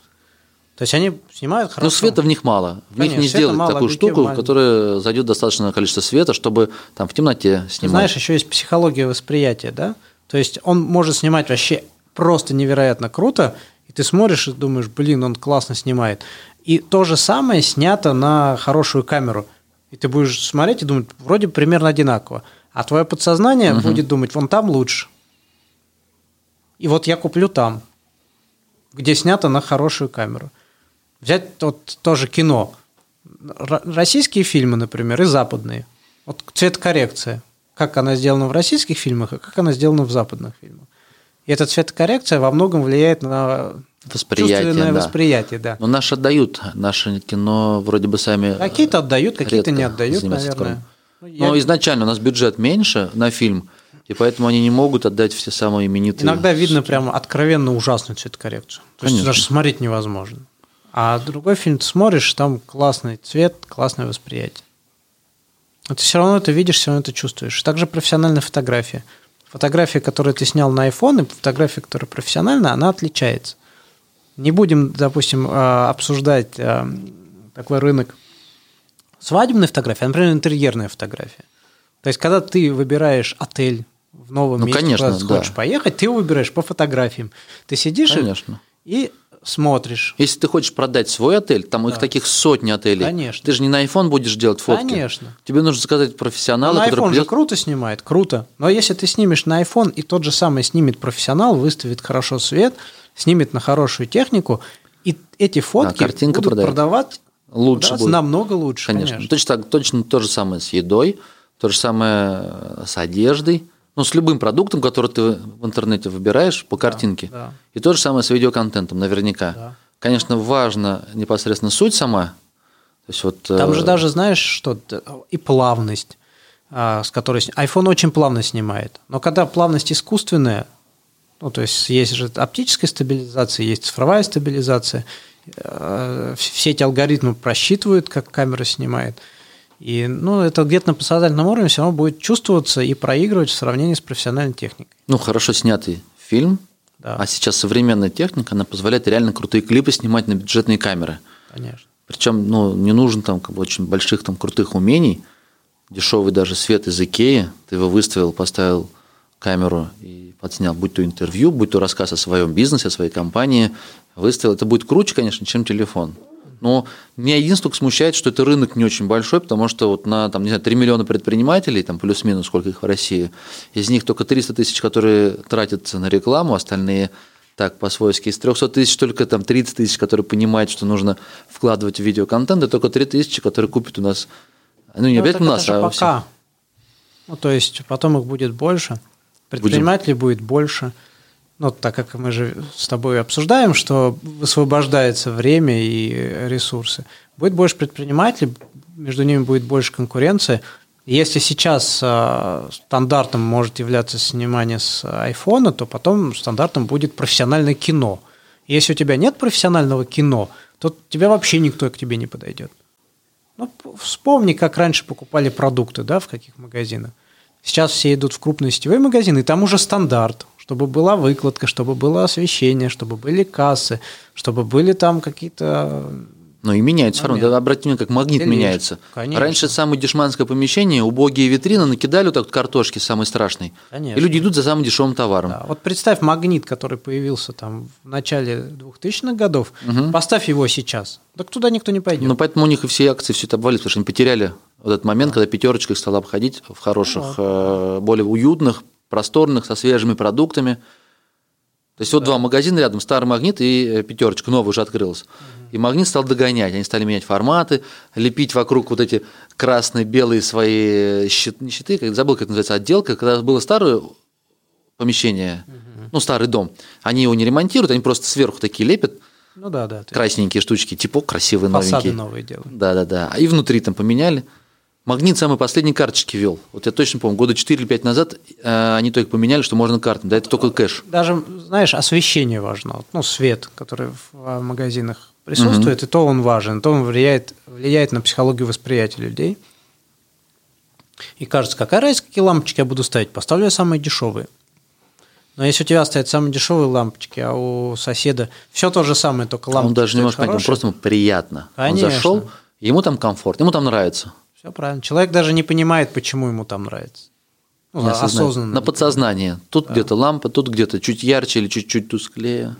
То есть они снимают хорошо. Но света в них мало. В Конечно, них не сделать мало, такую штуку, в которой зайдет достаточное количество света, чтобы там в темноте снимать. Знаешь, еще есть психология восприятия, да? То есть он может снимать вообще просто невероятно круто, и ты смотришь и думаешь, блин, он классно снимает. И то же самое снято на хорошую камеру. И ты будешь смотреть и думать, вроде примерно одинаково. А твое подсознание угу. будет думать, вон там лучше. И вот я куплю там, где снято на хорошую камеру. Взять вот тоже кино. Российские фильмы, например, и западные. Вот цветокоррекция. Как она сделана в российских фильмах, и как она сделана в западных фильмах. И эта цветокоррекция во многом влияет на восприятие, да. восприятие, да. Но наши отдают, наше кино вроде бы сами Какие-то отдают, какие-то не отдают, наверное. Ну, Но я... изначально у нас бюджет меньше на фильм, и поэтому они не могут отдать все самые именитые. Иногда видно прямо откровенно ужасную цветокоррекцию. То Конечно. есть даже смотреть невозможно. А другой фильм ты смотришь, там классный цвет, классное восприятие. Но ты все равно это видишь, все равно это чувствуешь. Также профессиональная фотография. Фотография, которую ты снял на iPhone, и фотография, которая профессиональная, она отличается. Не будем, допустим, а, обсуждать а, такой рынок свадебной фотографии, а, например, интерьерная фотография. То есть, когда ты выбираешь отель в новом ну, месте, конечно, куда ты да. хочешь поехать, ты его выбираешь по фотографиям. Ты сидишь конечно. и, и смотришь. Если ты хочешь продать свой отель, там да. их таких сотни отелей. Конечно. Ты же не на iPhone будешь делать фотки. Конечно. Тебе нужно заказать профессионала, на который iPhone придет... же круто снимает, круто. Но если ты снимешь на iPhone, и тот же самый снимет профессионал, выставит хорошо свет, снимет на хорошую технику, и эти фотки а, картинка будут продает. продавать лучше будет. намного лучше. Конечно. конечно. Точно, так, точно то же самое с едой, то же самое с одеждой ну, с любым продуктом, который ты в интернете выбираешь по картинке. Да, да. И то же самое с видеоконтентом, наверняка. Да. Конечно, важно непосредственно суть сама. То есть вот, Там э... же даже, знаешь, что и плавность. а, с которой iPhone очень плавно снимает. Но когда плавность искусственная, ну, то есть есть же оптическая стабилизация, есть цифровая стабилизация, э, все эти алгоритмы просчитывают, как камера снимает. И ну, это где-то на подсознательном уровне все равно будет чувствоваться и проигрывать в сравнении с профессиональной техникой. Ну, хорошо снятый фильм, да. а сейчас современная техника, она позволяет реально крутые клипы снимать на бюджетные камеры. Конечно. Причем ну, не нужен там как бы, очень больших там крутых умений, дешевый даже свет из Икеи, ты его выставил, поставил камеру и подснял, будь то интервью, будь то рассказ о своем бизнесе, о своей компании, выставил. Это будет круче, конечно, чем телефон. Но меня единственное смущает, что это рынок не очень большой, потому что вот на там, не знаю, 3 миллиона предпринимателей, там плюс-минус сколько их в России, из них только 300 тысяч, которые тратятся на рекламу, остальные так по-свойски. Из 300 тысяч только там 30 тысяч, которые понимают, что нужно вкладывать в видеоконтент, и только 3 тысячи, которые купят у нас ну, не ну, обязательно у нас, а пока. Ну, то есть потом их будет больше, предпринимателей Будем. будет больше. Ну, так как мы же с тобой обсуждаем, что высвобождается время и ресурсы, будет больше предпринимателей, между ними будет больше конкуренции. Если сейчас э, стандартом может являться снимание с айфона, то потом стандартом будет профессиональное кино. Если у тебя нет профессионального кино, то тебя вообще никто к тебе не подойдет. Ну, вспомни, как раньше покупали продукты, да, в каких магазинах. Сейчас все идут в крупные сетевые магазины, и там уже стандарт, чтобы была выкладка, чтобы было освещение, чтобы были кассы, чтобы были там какие-то но и меняется все равно. Обратите внимание, как магнит Делишь. меняется. Конечно. Раньше самое дешманское помещение, убогие витрины, накидали вот так вот картошки самой страшной. Конечно. И люди идут за самым дешевым товаром. Да. Вот представь магнит, который появился там в начале 2000-х годов, угу. поставь его сейчас. Так туда никто не пойдет. Ну, поэтому у них и все акции все это обвалились, потому что они потеряли вот этот момент, да. когда пятерочка их стала обходить в хороших, ну, более уютных, просторных, со свежими продуктами. То есть вот два магазина рядом, старый магнит и э, пятерочка, новый уже открылась. И магнит стал догонять. Они стали менять форматы, лепить вокруг вот эти красные, белые свои щиты, не щиты, как забыл, как называется, отделка. Когда было старое помещение, ну, старый дом, они его не ремонтируют, они просто сверху такие лепят. Ну да, да. Красненькие штучки, типа красивые, Фасады новенькие. новые делают. Да, да, да. И внутри там поменяли. Магнит самые последние карточки вел. Вот я точно помню, года 4 или 5 назад э, они только поменяли, что можно картами. Да, это только кэш. Даже, знаешь, освещение важно. Ну, свет, который в магазинах присутствует, угу. и то он важен, то он влияет, влияет на психологию восприятия людей. И кажется, какая разница, какие лампочки я буду ставить? Поставлю я самые дешевые. Но если у тебя стоят самые дешевые лампочки, а у соседа все то же самое, только лампочки. Он даже не может понять, он просто ему приятно. Конечно. Он зашел, ему там комфорт, ему там нравится. Все правильно. Человек даже не понимает, почему ему там нравится. Ну, осознанно. На подсознание. Тут да. где-то лампа, тут где-то чуть ярче или чуть-чуть тусклее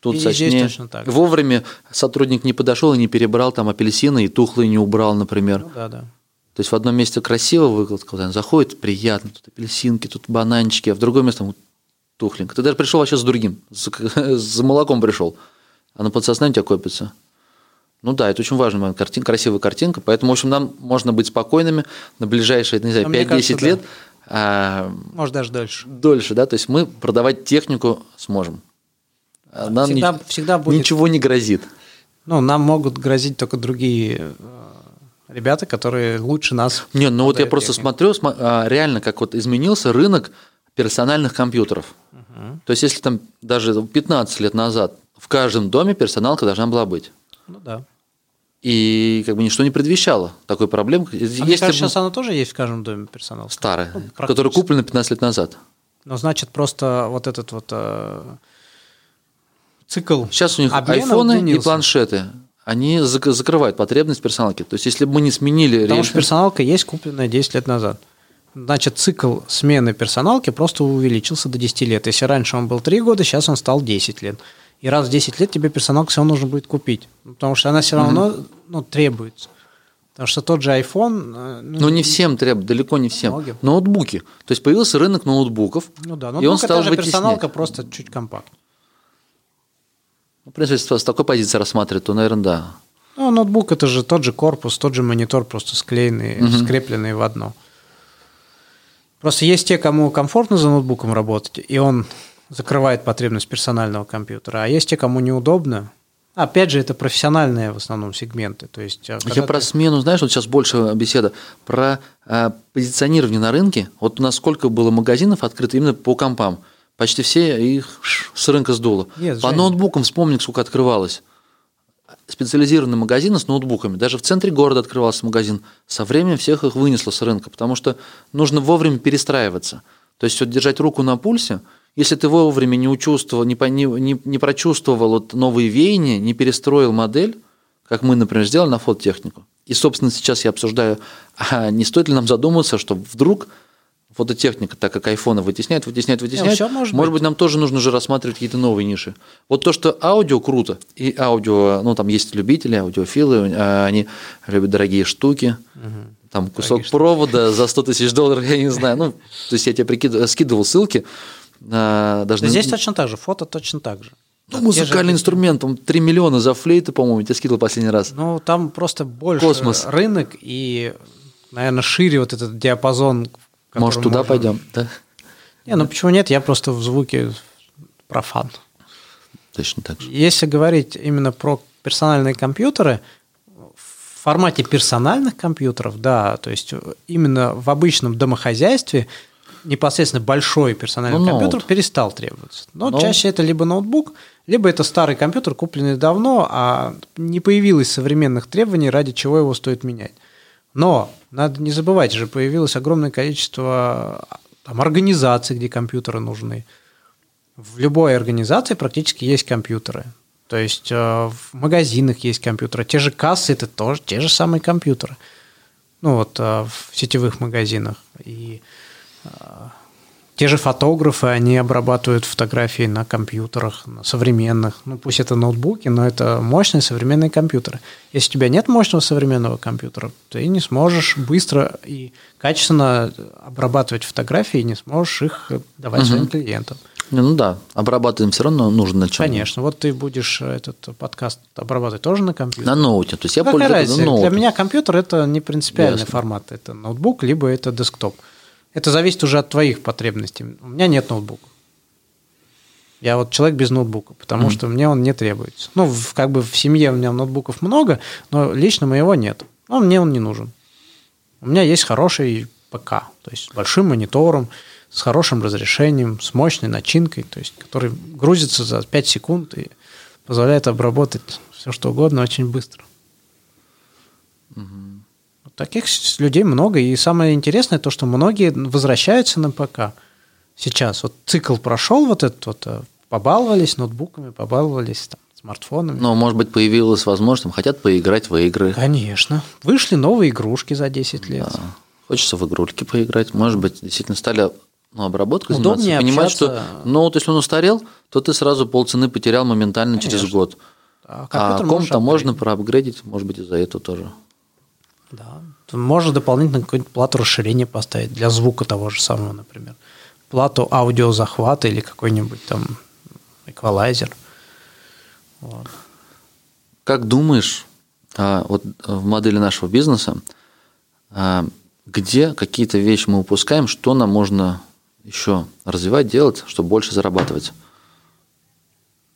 тут и сочнее. Точно так. Вовремя сотрудник не подошел и не перебрал там апельсины и тухлые не убрал, например. Ну, да, да. То есть в одном месте красиво выкладка, вот заходит, приятно, тут апельсинки, тут бананчики, а в другом месте тухленько. Ты даже пришел вообще с другим, с, с молоком пришел, а на подсознании у тебя копится. Ну да, это очень важный момент, картин, красивая картинка, поэтому, в общем, нам можно быть спокойными на ближайшие, не знаю, 5-10 лет. Да. А, Может, даже дольше. Дольше, да, то есть мы продавать технику сможем. А нам всегда, ни, всегда будет... ничего не грозит. Ну, нам могут грозить только другие э, ребята, которые лучше нас. Не, ну вот я просто смотрю, а, реально, как вот изменился рынок персональных компьютеров. Угу. То есть, если там даже 15 лет назад в каждом доме персоналка должна была быть. Ну да. И как бы ничто не предвещало такой проблемы. А Если мне кажется, сейчас она тоже есть в каждом доме персонал. Старая, ну, которая куплена 15 лет назад. Ну, значит, просто вот этот вот э, цикл Сейчас у них айфоны и планшеты. Они закрывают потребность персоналки. То есть, если бы мы не сменили... Потому что персоналка есть купленная 10 лет назад. Значит, цикл смены персоналки просто увеличился до 10 лет. Если раньше он был 3 года, сейчас он стал 10 лет. И раз в 10 лет тебе персоналку все равно нужно будет купить. Потому что она все равно угу. ну, требуется. Потому что тот же iPhone... Э, ну, ну не всем требует, далеко не всем. Многим. Ноутбуки. То есть появился рынок ноутбуков. Ну да, ноутбук и он стал это же персоналка просто чуть компактнее. Ну, в принципе, с такой позиции рассматривать, то, наверное, да. Ну, ноутбук это же тот же корпус, тот же монитор, просто склеенный, угу. скрепленный в одно. Просто есть те, кому комфортно за ноутбуком работать, и он закрывает потребность персонального компьютера, а есть те, кому неудобно, Опять же, это профессиональные в основном сегменты. То есть, а, Я про смену, знаешь, вот сейчас больше беседа про а, позиционирование на рынке. Вот у нас сколько было магазинов открыто именно по компам. Почти все их с рынка сдуло. Нет, по Жень. ноутбукам вспомни, сколько открывалось. Специализированные магазины с ноутбуками. Даже в центре города открывался магазин. Со временем всех их вынесло с рынка, потому что нужно вовремя перестраиваться. То есть вот держать руку на пульсе – если ты вовремя не учувствовал, не, не, не прочувствовал вот новые веяния, не перестроил модель, как мы, например, сделали на фототехнику, и, собственно, сейчас я обсуждаю, а не стоит ли нам задуматься, что вдруг фототехника, так как айфоны вытесняет, вытесняет, вытесняет, Нет, может, может быть. быть, нам тоже нужно уже рассматривать какие-то новые ниши. Вот то, что аудио круто, и аудио, ну, там есть любители, аудиофилы, а они любят дорогие штуки, угу. там кусок дорогие провода штуки. за 100 тысяч долларов, я не знаю, ну, то есть я тебе прикидывал, скидывал ссылки, даже Здесь точно так же, фото точно так же. Ну, музыкальный же... инструмент, там 3 миллиона за флейты, по-моему, я скидывал последний раз. Ну, там просто больше Космос. рынок и, наверное, шире вот этот диапазон. Может, туда можно... пойдем, да? Не, ну почему нет, я просто в звуке профан. Точно так же. Если говорить именно про персональные компьютеры, в формате персональных компьютеров, да, то есть именно в обычном домохозяйстве – непосредственно большой персональный ну, компьютер ноут. перестал требоваться. Но ноут. чаще это либо ноутбук, либо это старый компьютер, купленный давно, а не появилось современных требований, ради чего его стоит менять. Но надо не забывать, же появилось огромное количество там, организаций, где компьютеры нужны. В любой организации практически есть компьютеры. То есть э, в магазинах есть компьютеры. Те же кассы это тоже те же самые компьютеры. Ну вот э, в сетевых магазинах. И те же фотографы, они обрабатывают фотографии на компьютерах, на современных. Ну, пусть это ноутбуки, но это мощные современные компьютеры. Если у тебя нет мощного современного компьютера, ты не сможешь быстро и качественно обрабатывать фотографии, и не сможешь их давать угу. своим клиентам. Ну да, обрабатываем все равно нужно на чем. Конечно, вот ты будешь этот подкаст обрабатывать тоже на компьютере. На ноуте, то есть я ну, пользуюсь Для меня компьютер это не принципиальный Ясно. формат, это ноутбук либо это десктоп. Это зависит уже от твоих потребностей. У меня нет ноутбука. Я вот человек без ноутбука, потому mm-hmm. что мне он не требуется. Ну, в, как бы в семье у меня ноутбуков много, но лично моего нет. Ну, мне он не нужен. У меня есть хороший ПК, то есть с большим монитором, с хорошим разрешением, с мощной начинкой, то есть который грузится за 5 секунд и позволяет обработать все что угодно очень быстро. Mm-hmm. Таких людей много. И самое интересное то, что многие возвращаются на ПК сейчас. Вот цикл прошел вот этот вот, э, побаловались ноутбуками, побаловались там, смартфонами. Но, может быть, появилась возможность, хотят поиграть в игры. Конечно. Вышли новые игрушки за 10 лет. Да. Хочется в игрульки поиграть. Может быть, действительно стали ну, обработкой Удобнее заниматься. Понимать, что ну, вот если он устарел, то ты сразу полцены потерял моментально Конечно. через год. А, а ком-то можно проапгрейдить, может быть, из-за этого тоже. Да. Можно дополнительно какую-нибудь плату расширения поставить для звука того же самого, например. Плату аудиозахвата или какой-нибудь там эквалайзер. Вот. Как думаешь, а, вот в модели нашего бизнеса, а, где какие-то вещи мы упускаем, что нам можно еще развивать, делать, чтобы больше зарабатывать?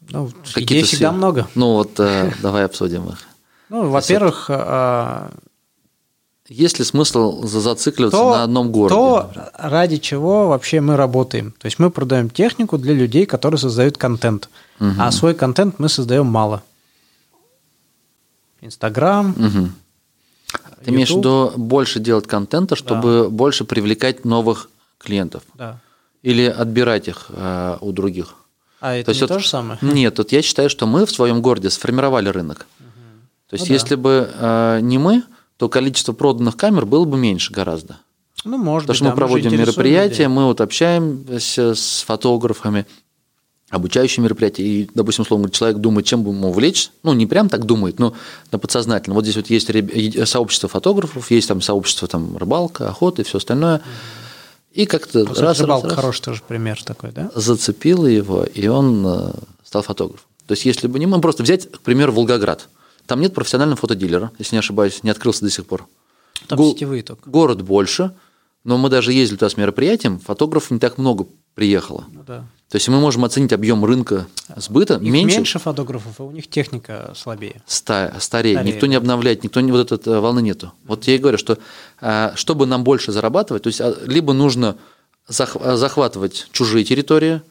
Ну, идей всегда много. Ну вот э, давай обсудим их. Ну, во-первых, а, есть ли смысл зацикливаться то, на одном городе? То, ради чего вообще мы работаем. То есть мы продаем технику для людей, которые создают контент. Угу. А свой контент мы создаем мало. Инстаграм. Угу. Ты имеешь в виду больше делать контента, чтобы да. больше привлекать новых клиентов? Да. Или отбирать их э, у других? А это то не вот, то же самое? Нет, вот я считаю, что мы в своем городе сформировали рынок. Угу. То есть, ну, если да. бы э, не мы, то количество проданных камер было бы меньше гораздо. Ну, может Потому быть, что да, мы проводим мероприятия, людей. мы вот общаемся с фотографами, обучающие мероприятия, и, допустим, условно человек думает, чем бы ему увлечь, ну, не прям так думает, но на подсознательно. Вот здесь вот есть сообщество фотографов, есть там сообщество там рыбалка, охота и все остальное. И как-то вот раз, рыбалка раз, хороший тоже пример такой, да? Зацепило его, и он э, стал фотографом. То есть, если бы не мы, просто взять, к примеру, Волгоград – там нет профессионального фотодилера, если не ошибаюсь, не открылся до сих пор. Там Го- сетевые только. Город больше, но мы даже ездили туда с мероприятием, фотографов не так много приехало. Ну, да. То есть мы можем оценить объем рынка сбыта Их меньше, меньше фотографов, а у них техника слабее. ста- стареет, Стареет. никто не обновляет, никто не вот этой волны нету. Вот я и говорю, что а, чтобы нам больше зарабатывать, то есть а, либо нужно зах- захватывать чужие территории,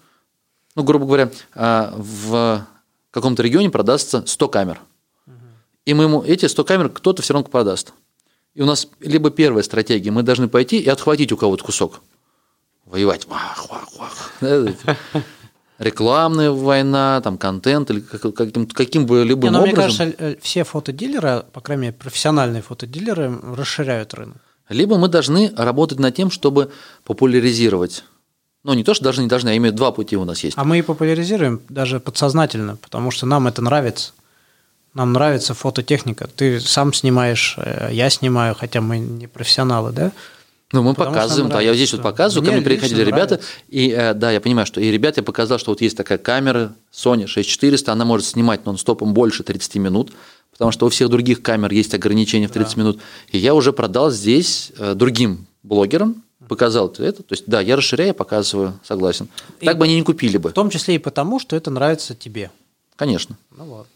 ну, грубо говоря, в каком-то регионе продастся 100 камер. И мы ему эти 100 камер кто-то все равно продаст. И у нас либо первая стратегия, мы должны пойти и отхватить у кого-то кусок. Воевать. Вах, вах, вах. Рекламная война, там контент или как- каким, каким бы Не, любым но мне образом. кажется, э, все фотодилеры, по крайней мере, профессиональные фотодилеры расширяют рынок. Либо мы должны работать над тем, чтобы популяризировать. Ну, не то, что должны, не должны, а именно два пути у нас есть. А мы и популяризируем даже подсознательно, потому что нам это нравится. Нам нравится фототехника. Ты сам снимаешь, э, я снимаю, хотя мы не профессионалы, да? Ну, мы Потому показываем, да, я здесь вот показываю, ко Мне мне приходили ребята, нравится. и э, да, я понимаю, что и ребят я показал, что вот есть такая камера Sony 6400, она может снимать нон-стопом больше 30 минут, потому что у всех других камер есть ограничения в 30 минут, и я уже продал здесь э, другим блогерам, показал это, то есть да, я расширяю, показываю, согласен. И- Так бы они не купили бы, В том числе и потому, что это нравится тебе. конечно. Ну вот.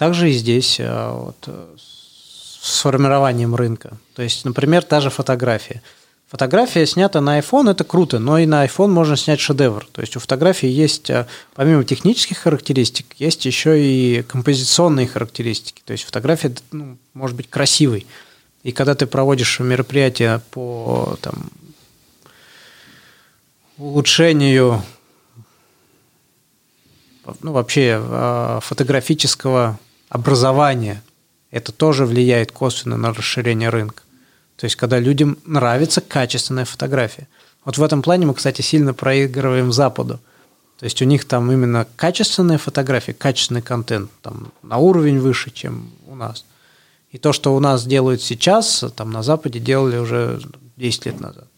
Также и здесь э, вот, э, с формированием рынка. То есть, например, та же фотография. Фотография снята на iPhone, это круто, но и на iPhone можно снять шедевр. То есть у фотографии есть, э, помимо технических характеристик, есть еще и композиционные характеристики. То есть фотография ну, может быть красивой. И когда ты проводишь мероприятие по там, улучшению ну, вообще фотографического образования, это тоже влияет косвенно на расширение рынка. То есть, когда людям нравится качественная фотография. Вот в этом плане мы, кстати, сильно проигрываем Западу. То есть у них там именно качественная фотография, качественный контент там, на уровень выше, чем у нас. И то, что у нас делают сейчас, там на Западе делали уже 10 лет назад.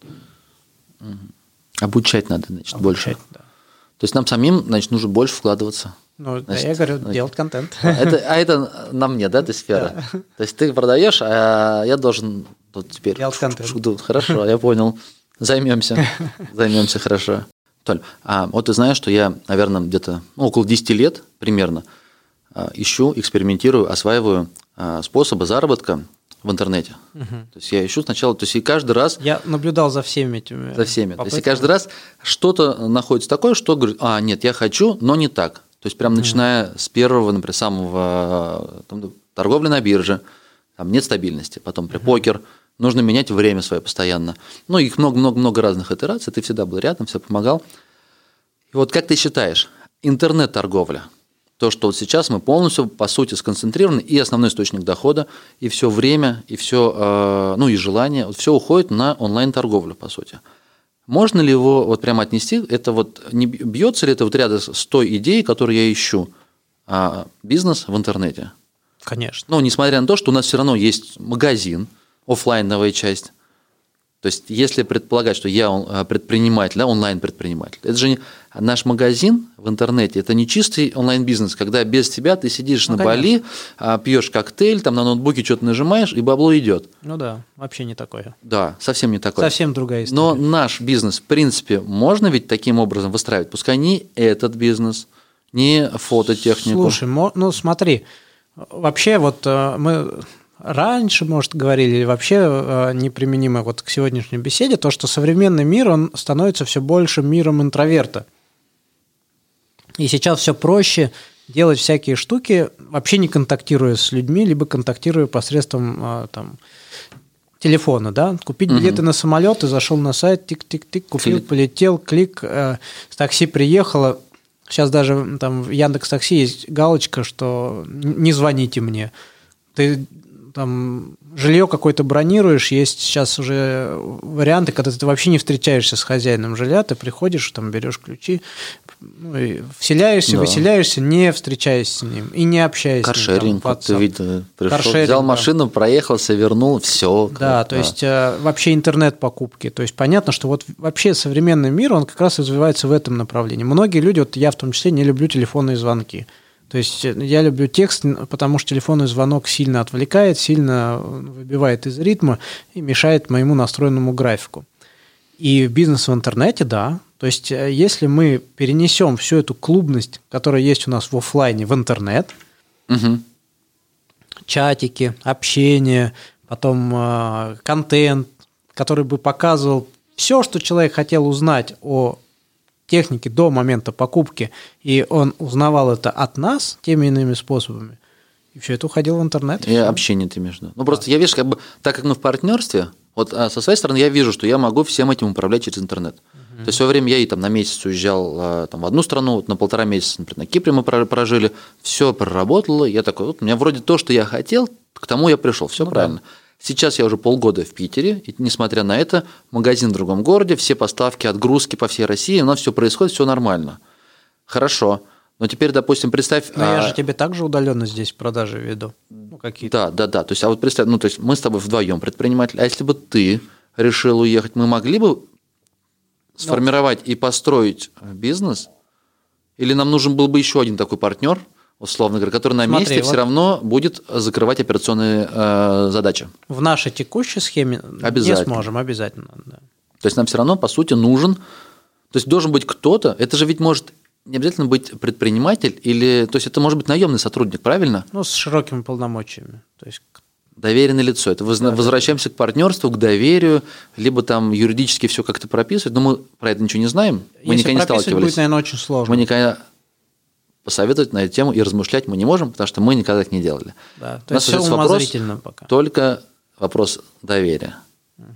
Обучать надо, значит, больше. Обучать, да. То есть нам самим, значит, нужно больше вкладываться. Ну, да, Значит, я говорю, значит, делать контент. Это, а это на мне, да, эта сфера? То есть ты продаешь, а я должен тут теперь... Делать контент. Хорошо, я понял. Займемся. Займемся хорошо. Толь, а вот ты знаешь, что я, наверное, где-то ну, около 10 лет примерно а, ищу, экспериментирую, осваиваю а, способы заработка в интернете. То есть я ищу сначала, то есть и каждый раз Я наблюдал за всеми этими. за всеми. То есть и попытками. каждый раз что-то находится такое, что говорит, а, нет, я хочу, но не так. То есть прям начиная с первого, например, самого там, торговли на бирже, там нет стабильности, потом при покер, нужно менять время свое постоянно. Ну, их много-много-много разных итераций, ты всегда был рядом, все помогал. И вот как ты считаешь, интернет-торговля, то, что вот сейчас мы полностью, по сути, сконцентрированы, и основной источник дохода, и все время, и все, ну, и желание, вот все уходит на онлайн-торговлю, по сути. Можно ли его вот прямо отнести? Это вот не бьется ли это вот рядом с той идеей, которую я ищу, а, бизнес в интернете? Конечно. Ну, несмотря на то, что у нас все равно есть магазин, оффлайновая часть. То есть, если предполагать, что я он- предприниматель, да, онлайн-предприниматель, это же не, наш магазин в интернете, это не чистый онлайн-бизнес, когда без тебя ты сидишь Ну, на Бали, а, пьешь коктейль, там на ноутбуке что-то нажимаешь, и бабло идет. Ну да, вообще не такое. Да, совсем не такое. Совсем другая история. Но наш бизнес, в принципе, можно ведь таким образом выстраивать. Пускай не этот бизнес, не фототехнику. Слушай, ну смотри, вообще вот э, мы раньше, может, говорили, или вообще э, неприменимо вот к сегодняшней беседе, то, что современный мир, он становится все больше миром интроверта. И сейчас все проще делать всякие штуки, вообще не контактируя с людьми, либо контактируя посредством э, там, телефона, да, купить билеты на самолет, ты зашел на сайт, тик-тик-тик, купил, Клик. полетел, клик, э, с такси приехало. Сейчас даже там в Яндекс Такси есть галочка, что не звоните мне. Ты там жилье какое-то бронируешь, есть сейчас уже варианты, когда ты вообще не встречаешься с хозяином жилья, ты приходишь, там берешь ключи, ну, и вселяешься, Да. выселяешься, не встречаясь с ним и не общаясь с ним. Каршеринг, там, ты видел, пришел, Каршеринг, взял да. машину, проехался, вернул, все. Да, то есть э, вообще интернет-покупки. То есть понятно, что вот вообще современный мир, он как раз развивается в этом направлении. Многие люди, вот я в том числе, не люблю телефонные звонки. То есть э, я люблю текст, потому что телефонный звонок сильно отвлекает, сильно выбивает из ритма и мешает моему настроенному графику. И бизнес в интернете, да. То есть, э, если мы перенесем всю эту клубность, которая есть у нас в офлайне, в интернет, Угу. чатики, общение, потом э, контент, который бы показывал все, что человек хотел узнать о технике до момента покупки, и он узнавал это от нас теми иными способами, и все это уходило в интернет. И общение ты между. Ну, просто я вижу, как бы, так как мы в партнерстве, вот а, со своей стороны я вижу, что я могу всем этим управлять через интернет. То есть в свое время я и там на месяц уезжал а, там, в одну страну, вот на полтора месяца, например, на Кипре мы про- прожили, все проработало, я такой, вот у меня вроде то, что я хотел, к тому я пришел, все Ну да. Сейчас я уже полгода в Питере, и несмотря на это, магазин в другом городе, все поставки, отгрузки по всей России, у нас все происходит, все нормально. Хорошо. Но теперь, допустим, представь... Но я а, же тебе также удаленно здесь продажи веду. Ну, какие-то. да, да, да. То есть, а вот представь, ну, то есть мы с тобой вдвоем предприниматель, а если бы ты решил уехать, мы могли бы сформировать и построить бизнес? Или нам нужен был бы еще один такой партнер, условно говоря, который на Смотри, месте вот- все равно будет закрывать операционные э, задачи? В нашей текущей схеме не сможем, обязательно. да. То есть нам все равно, по сути, нужен, то есть должен быть кто-то, это же ведь может не обязательно быть предприниматель, или, то есть это может быть наемный сотрудник, правильно? Ну, с широкими полномочиями. То есть Доверенное лицо. Это возна- возвращаемся к партнерству, к доверию, либо там юридически все как-то прописывать, но мы про это ничего не знаем, мы если никогда не сталкивались. будет, наверное, очень сложно. Мы никогда посоветовать на эту тему и размышлять мы не можем, потому что мы никогда так не делали. Да, У то нас есть все вопрос пока. Только вопрос доверия. Ну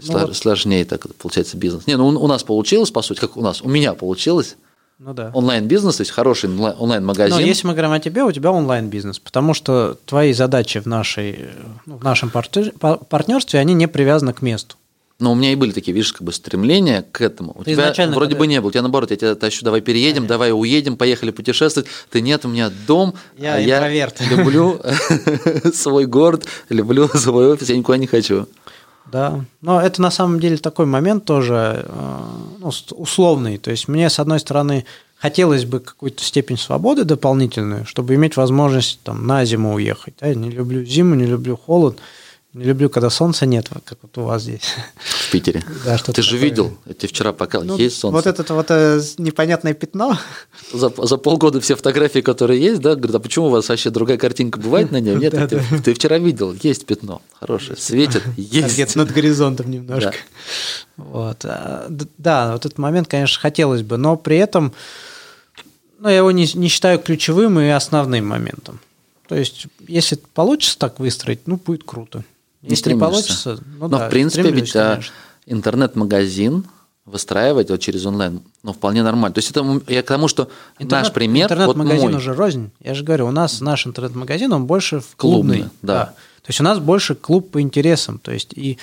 Сло- вот. Сложнее так получается бизнес. Не, ну у у нас получилось, по сути, как у нас, у меня получилось. Ну да. Онлайн-бизнес, то есть хороший онлайн- онлайн-магазин. Но если мы говорим о тебе, у тебя онлайн-бизнес, потому что твои задачи в, нашей, ну, в нашем партнерстве, они не привязаны к месту. Но у меня и были такие, видишь, как бы стремления к этому. У Ты тебя вроде когда- бы не было. У тебя наоборот, я тебя тащу, давай переедем, давай уедем, поехали путешествовать. Ты нет, у меня дом. Я а интроверт. Я люблю свой город, люблю свой офис, я никуда не хочу. Да, но это на самом деле такой момент тоже э, ну, условный. То есть мне, с одной стороны, хотелось бы какую-то степень свободы дополнительную, чтобы иметь возможность там, на зиму уехать. Да? Я не люблю зиму, не люблю холод, не люблю, когда солнца нет, как вот у вас здесь. В Питере. Да, что-то Ты же такое. видел, я тебе вчера показал, Ну, есть солнце. Вот это вот э, непонятное пятно. за, за полгода все фотографии, которые есть, да, говорят, а почему у вас вообще другая картинка бывает на нем? Нет, Да, ты, ты вчера видел, есть пятно, хорошее, светит, есть. Где-то над горизонтом немножко. Вот. а, Да, вот этот момент, конечно, хотелось бы, но при этом ну, я его не, не считаю ключевым и основным моментом. То есть, если получится так выстроить, ну, будет круто. Не Если не стремишься. получится, ну Но да, в принципе ведь конечно. интернет-магазин выстраивать вот через онлайн, ну, вполне нормально. То есть это я к тому, что наш пример, вот Интернет-магазин мой. уже рознь. Я же говорю, у нас наш интернет-магазин, он больше в Клубный, клубный. да. То есть у нас больше клуб по интересам. То есть и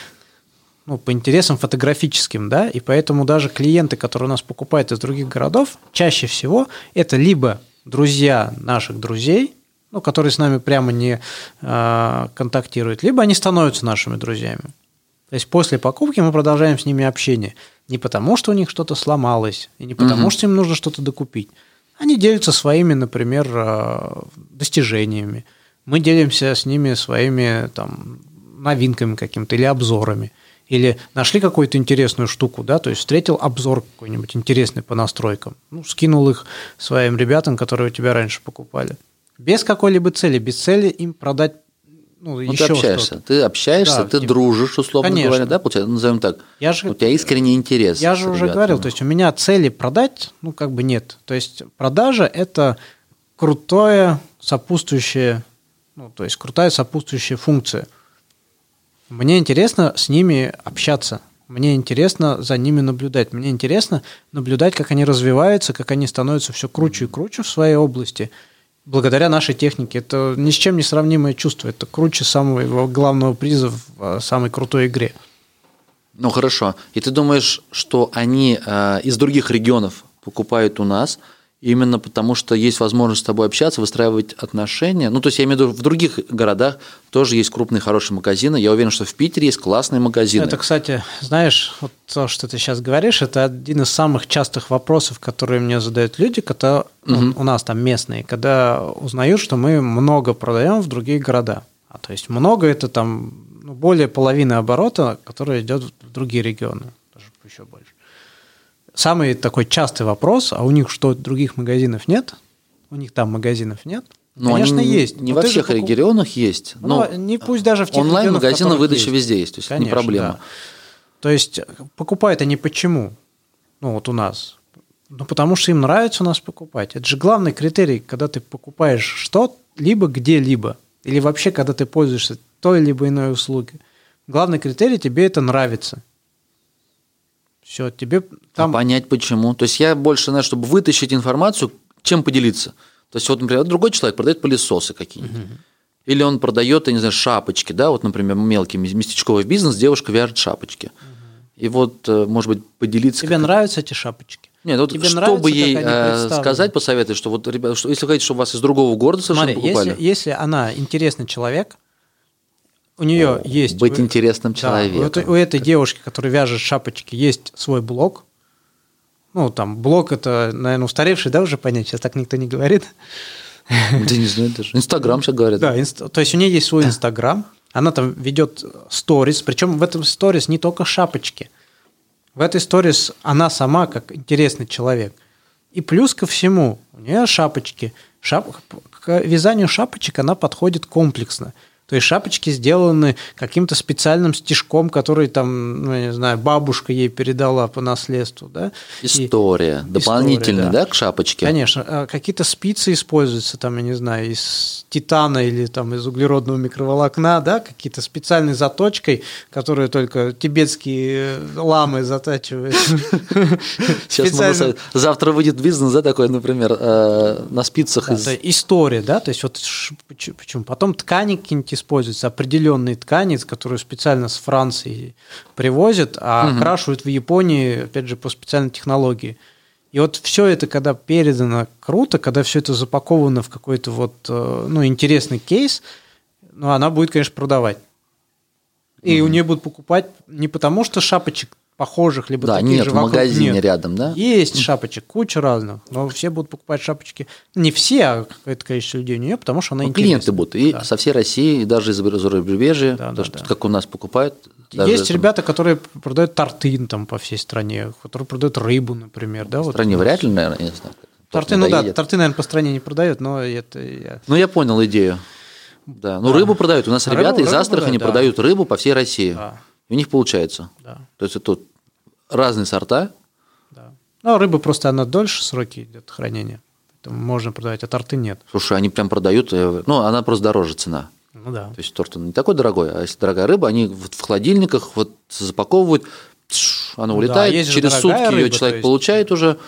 ну, по интересам фотографическим, да, и поэтому даже клиенты, которые у нас покупают из других городов, чаще всего это либо друзья наших друзей, ну, которые с нами прямо не э, контактируют, либо они становятся нашими друзьями. То есть после покупки мы продолжаем с ними общение. Не потому, что у них что-то сломалось, и не потому, Мгм. что им нужно что-то докупить. Они делятся своими, например, э, достижениями. Мы делимся с ними своими там, новинками какими-то или обзорами. Или нашли какую-то интересную штуку, да, то есть встретил обзор какой-нибудь интересный по настройкам, ну, скинул их своим ребятам, которые у тебя раньше покупали. Без какой-либо цели, без цели им продать ну, Ну, еще ты общаешься, что-то. ты общаешься, Да, ты типа, дружишь, условно конечно. говоря, да, получается, назовем так. Я же- У тебя искренний интерес. Я же уже говорил, то есть у меня цели продать, ну, как бы нет. То есть продажа – это крутое сопутствующее, ну, то есть крутая сопутствующая функция. Мне интересно с ними общаться. Мне интересно за ними наблюдать. Мне интересно наблюдать, как они развиваются, как они становятся все круче и круче в своей области. Благодаря нашей технике. Это ни с чем не сравнимое чувство. Это круче самого главного приза в э, самой крутой игре. Ну хорошо. И ты думаешь, что они э, из других регионов покупают у нас именно потому, что есть возможность с тобой общаться, выстраивать отношения? Ну, то есть я имею в виду, в других городах тоже есть крупные хорошие магазины. Я уверен, что в Питере есть классные магазины. Это, кстати, знаешь, вот то, что ты сейчас говоришь, это один из самых частых вопросов, которые мне задают люди, когда ну, у нас там местные, когда узнают, что мы много продаем в другие города. А то есть много это там ну, более половины оборота, который идет в другие регионы, даже еще больше. Самый такой частый вопрос, а у них что, других магазинов нет? У них там магазинов нет? Ну, Конечно, они есть. Не Но во всех покуп- регионах есть. Ну, но не пусть даже в тех онлайн-магазины регионах, в которых выдача есть. везде есть, то есть это не Конечно, проблема. да. То есть покупают они почему? Ну, вот у нас. Ну, потому что им нравится у нас покупать. Это же главный критерий, когда ты покупаешь что-либо где-либо. Или вообще, когда ты пользуешься той либо иной услугой. Главный критерий тебе это нравится. Все, тебе Там... там... понять почему. То есть я больше, знаешь, чтобы вытащить информацию, чем поделиться. То есть вот, например, другой человек продает пылесосы какие-нибудь. Или он продает, я не знаю, шапочки, да, вот, например, мелкий местечковый бизнес, девушка вяжет шапочки. И вот, э, может быть, поделиться. Тебе как- нравятся эти шапочки? Нет, вот Тебе чтобы нравится, ей э, сказать, посоветовать, что вот, ребята, что, если хотите, чтобы вас из другого города совершенно Смотри, покупали, если, если она интересный человек, у нее есть... быть у- интересным Да, человеком. у, этой, у этой девушки, которая вяжет шапочки, есть свой блог. Ну, там, блог это, наверное, устаревший, да, уже понять, сейчас так никто не говорит. Да не знаю даже. Инстаграм сейчас говорят. Да, инст- то есть у нее есть свой Инстаграм, она там ведет сторис, причем в этом сторис не только шапочки. В этой сторис она сама как интересный человек. И плюс ко всему, у нее шапочки. Шап... К вязанию шапочек она подходит комплексно. То есть шапочки сделаны каким-то специальным стежком, который там, ну, я не знаю, бабушка ей передала по наследству, да? И- История. Дополнительная, да. да, к шапочке? Конечно, а какие-то спицы используются, там, я не знаю, из титана или там из углеродного микроволокна, да, какие-то специальной заточкой, которые только тибетские э, ламы затачивают. Сейчас завтра выйдет бизнес, да, такой, например, э, на спицах история, да, то есть вот почему. Потом ткани какие-нибудь используются, определенные ткани, которые специально с Франции привозят, а Мгм. окрашивают в Японии, опять же, по специальной технологии. И вот все это, когда передано круто, когда все это запаковано в какой-то вот, э, ну, интересный кейс, ну, она будет, конечно, продавать. И у нее будут покупать не потому, что шапочек похожих, либо Да, таких нет, же в магазине нет. рядом, да? Есть шапочек, куча разных, но все будут покупать шапочки. Не все, а какое-то количество людей у нее, потому что она Ну, интересна. клиенты будут и Да. со всей России, и даже из зарубежья, Да, да, что, да. как у нас покупают. Есть там ребята, которые продают торты там по всей стране, которые продают рыбу, например, да, В вот. стране вряд ли, наверное, я не знаю. торт Торты, ну да, надоедет. торты, наверное, по стране не продают, но это я... Ну, я понял идею. Да. Ну, Да. рыбу продают. У нас Рыбу- ребята из рыбу Астрахани продают, да. продают рыбу по всей России. Да, И у них получается. да, То есть это разные сорта. да. Ну, рыба просто, она дольше сроки идет хранения, поэтому можно продавать, а торты нет. Слушай, они прям продают. э, Ну, она просто дороже цена. Ну да. То есть торт не такой дорогой, а если дорогая рыба, они вот в холодильниках вот запаковывают, тш, она Ну улетает, да, через сутки ее рыба, то человек есть- получает уже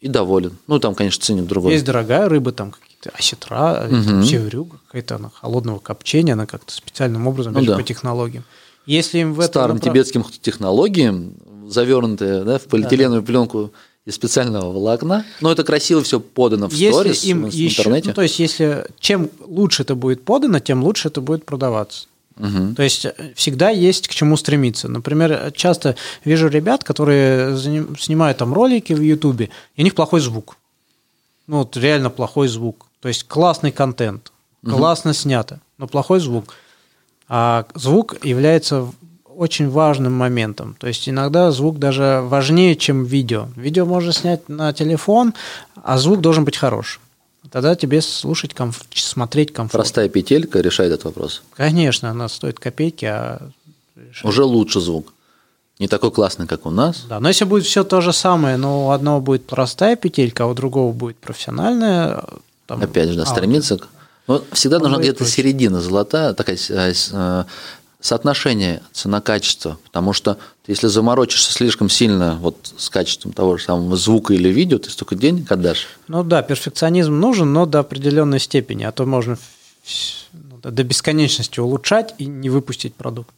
и доволен. Ну, там, конечно, ценник другой. Есть дорогая рыба, там какие-то осетра, Мгм. там севрюга какая-то, она холодного копчения, она как-то специальным образом, Ну да. по технологиям. Если им в этом Старым направ- тибетским технологиям, завернутые да, в полиэтиленовую пленку из специального волокна. Но это красиво все подано в Если сторис им в еще, интернете. ну, то есть, если чем лучше это будет подано, тем лучше это будет продаваться. Мгм. То есть э, всегда есть к чему стремиться. Например, часто вижу ребят, которые снимают там ролики в Ютубе, и у них плохой звук. Ну, вот реально плохой звук. То есть классный контент, классно снято, но плохой звук. А звук является очень важным моментом. То есть иногда звук даже важнее, чем видео. Видео можно снять на телефон, а звук должен быть хороший. Тогда тебе слушать, комф- смотреть комфортно. Простая петелька решает этот вопрос. Конечно, она стоит копейки, а Уже лучше звук. Не такой классный, как у нас. Да, но если будет все то же самое, но у одного будет простая петелька, а у другого будет профессиональная. там, Опять же, да, аудио. стремиться к... Но всегда нужна где-то середина золотая, такая э, э, соотношение цена-качество. Потому что если заморочишься слишком сильно вот с качеством того же самого звука или видео, ты столько денег отдашь. Ну да, перфекционизм нужен, но до определенной степени, а то можно ну, до бесконечности улучшать и не выпустить продукт.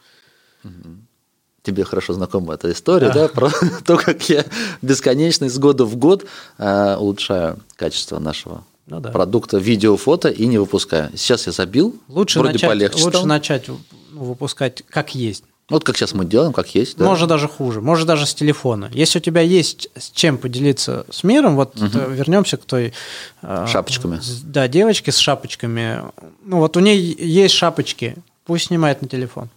Тебе хорошо знакома эта история, да, Да. про то, как я бесконечно из года в год э, улучшаю качество нашего Ну да. продукта, видео, фото и не выпускаю. Сейчас я забил, Лучше вроде начать, полегче лучше стало. начать ну, выпускать как есть. Вот как сейчас мы делаем, как есть. да. Может даже хуже, может даже с телефона. Если у тебя есть с чем поделиться с миром, вот э, вернемся к той э, Шапочками. Да, девочке с шапочками. Ну вот у нее есть шапочки, пусть снимает на телефон.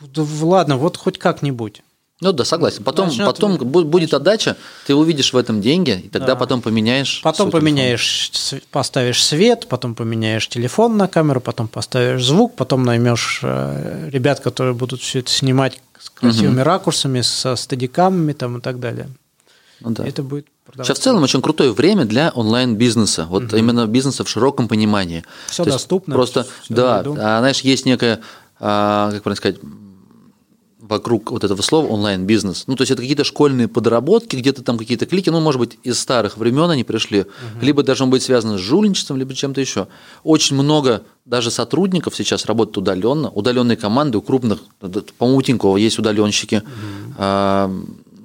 Да ладно, вот хоть как-нибудь. Ну да, согласен. Потом, Начнет- потом бу- будет отдача, ты увидишь в этом деньги, и тогда Да. потом поменяешь. Потом телефон. поменяешь, св- поставишь свет, потом поменяешь телефон на камеру, потом поставишь звук, потом наймешь э, ребят, которые будут все это снимать с красивыми ракурсами, со стадикамами там и так далее. Ну да. Это будет Сейчас в целом очень крутое время для онлайн-бизнеса. Вот именно бизнеса в широком понимании. Всё То доступно, Просто, всё да, а, знаешь, есть некая, а, как правильно сказать, вокруг вот этого слова онлайн-бизнес. Ну, то есть это какие-то школьные подработки, где-то там какие-то клики, ну, может быть, из старых времен они пришли, либо должно быть связано с жульничеством, либо чем-то еще. Очень много даже сотрудников сейчас работают удаленно, удаленные команды у крупных, по-моему, у Тинькова есть удаленщики. А,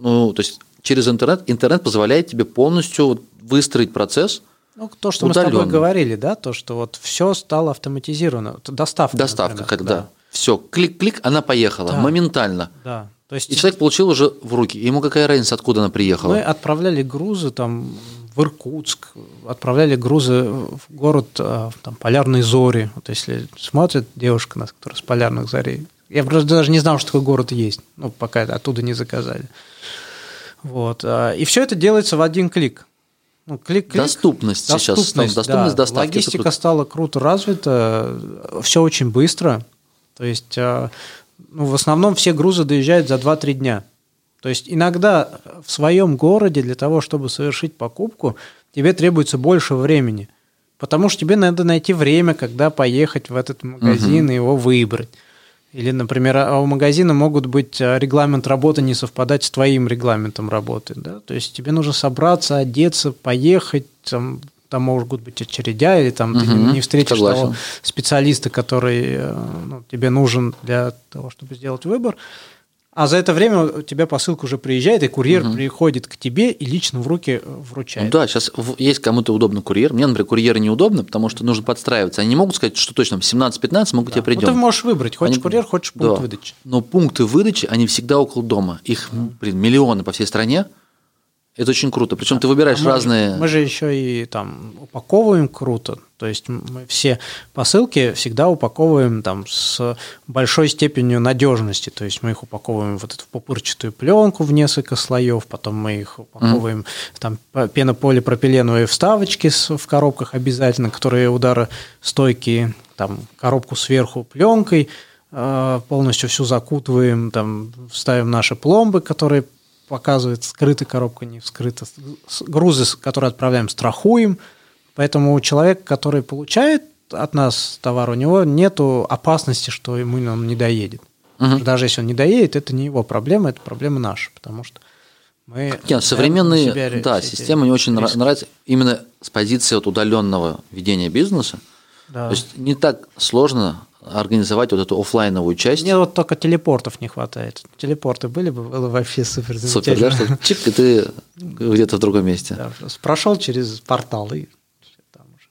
ну, то есть через интернет, интернет позволяет тебе полностью выстроить процесс, Ну, то, что мы с тобой удаленно. говорили, да, то, что вот все стало автоматизировано. Доставка. доставка, например, когда все, клик-клик, она поехала Да. моментально. Да. То есть И человек получил уже в руки. Ему какая разница, откуда она приехала? мы отправляли грузы там в Иркутск, отправляли грузы в город э, там, Полярные Зори. Вот если смотрит девушка нас, которая с Полярных Зорей. Я просто даже не знал, что такой город есть, ну, пока оттуда не заказали. Вот. а, И все это делается в один клик. Ну, клик, клик. Доступность сейчас, Доступность, доступность да. доставки, Логистика стала круто развита, все очень быстро. То есть, а, ну, в основном все грузы доезжают за 2-3 дня. То есть иногда в своем городе для того, чтобы совершить покупку, тебе требуется больше времени. Потому что тебе надо найти время, когда поехать в этот магазин и его выбрать. Или, например, а у магазина могут быть а, регламент работы не совпадать с твоим регламентом работы. Да? То есть тебе нужно собраться, одеться, поехать, там, там могут быть очередя, или там ты Мгм, не встретишь согласен. того специалиста, который э, ну, тебе нужен для того, чтобы сделать выбор. А за это время у тебя посылка уже приезжает, и курьер приходит к тебе и лично в руки э, Ну вручает. да, сейчас есть кому-то удобно курьер. Мне, например, курьеры неудобно, потому что нужно подстраиваться. Они не могут сказать, что точно в 17-15 мы к тебе Ну, придем. ты можешь выбрать, хочешь Они- курьер, хочешь пункт Да. выдачи. Но пункты выдачи, они всегда около дома. Их, блин, миллионы по всей стране. Это очень круто. Причем ты выбираешь А мы, разные... Мы же еще и там упаковываем круто. То есть мы все посылки всегда упаковываем там с большой степенью надежности. То есть мы их упаковываем вот эту в пупырчатую пленку в несколько слоев, потом мы их упаковываем там по- пенополипропиленовые вставочки в коробках обязательно, которые ударостойкие, там коробку сверху пленкой, э, полностью всю закутываем, там ставим наши пломбы, которые показывают, скрыта коробка, не вскрыта. Грузы, которые отправляем, страхуем. Поэтому у человека, который получает от нас товар, у него нет опасности, что ему он не доедет. Мгм. Даже если он не доедет, это не его проблема, это проблема наша, потому что мы... Нет, современные, себя да, системы мне очень риски. нравятся именно с позиции вот удаленного ведения бизнеса. Да. То есть не так сложно организовать вот эту оффлайновую часть. Мне вот только телепортов не хватает. Телепорты были бы, было вообще супер Супер, да, что чик, и ты где-то в другом месте. Да, прошел через портал и там уже.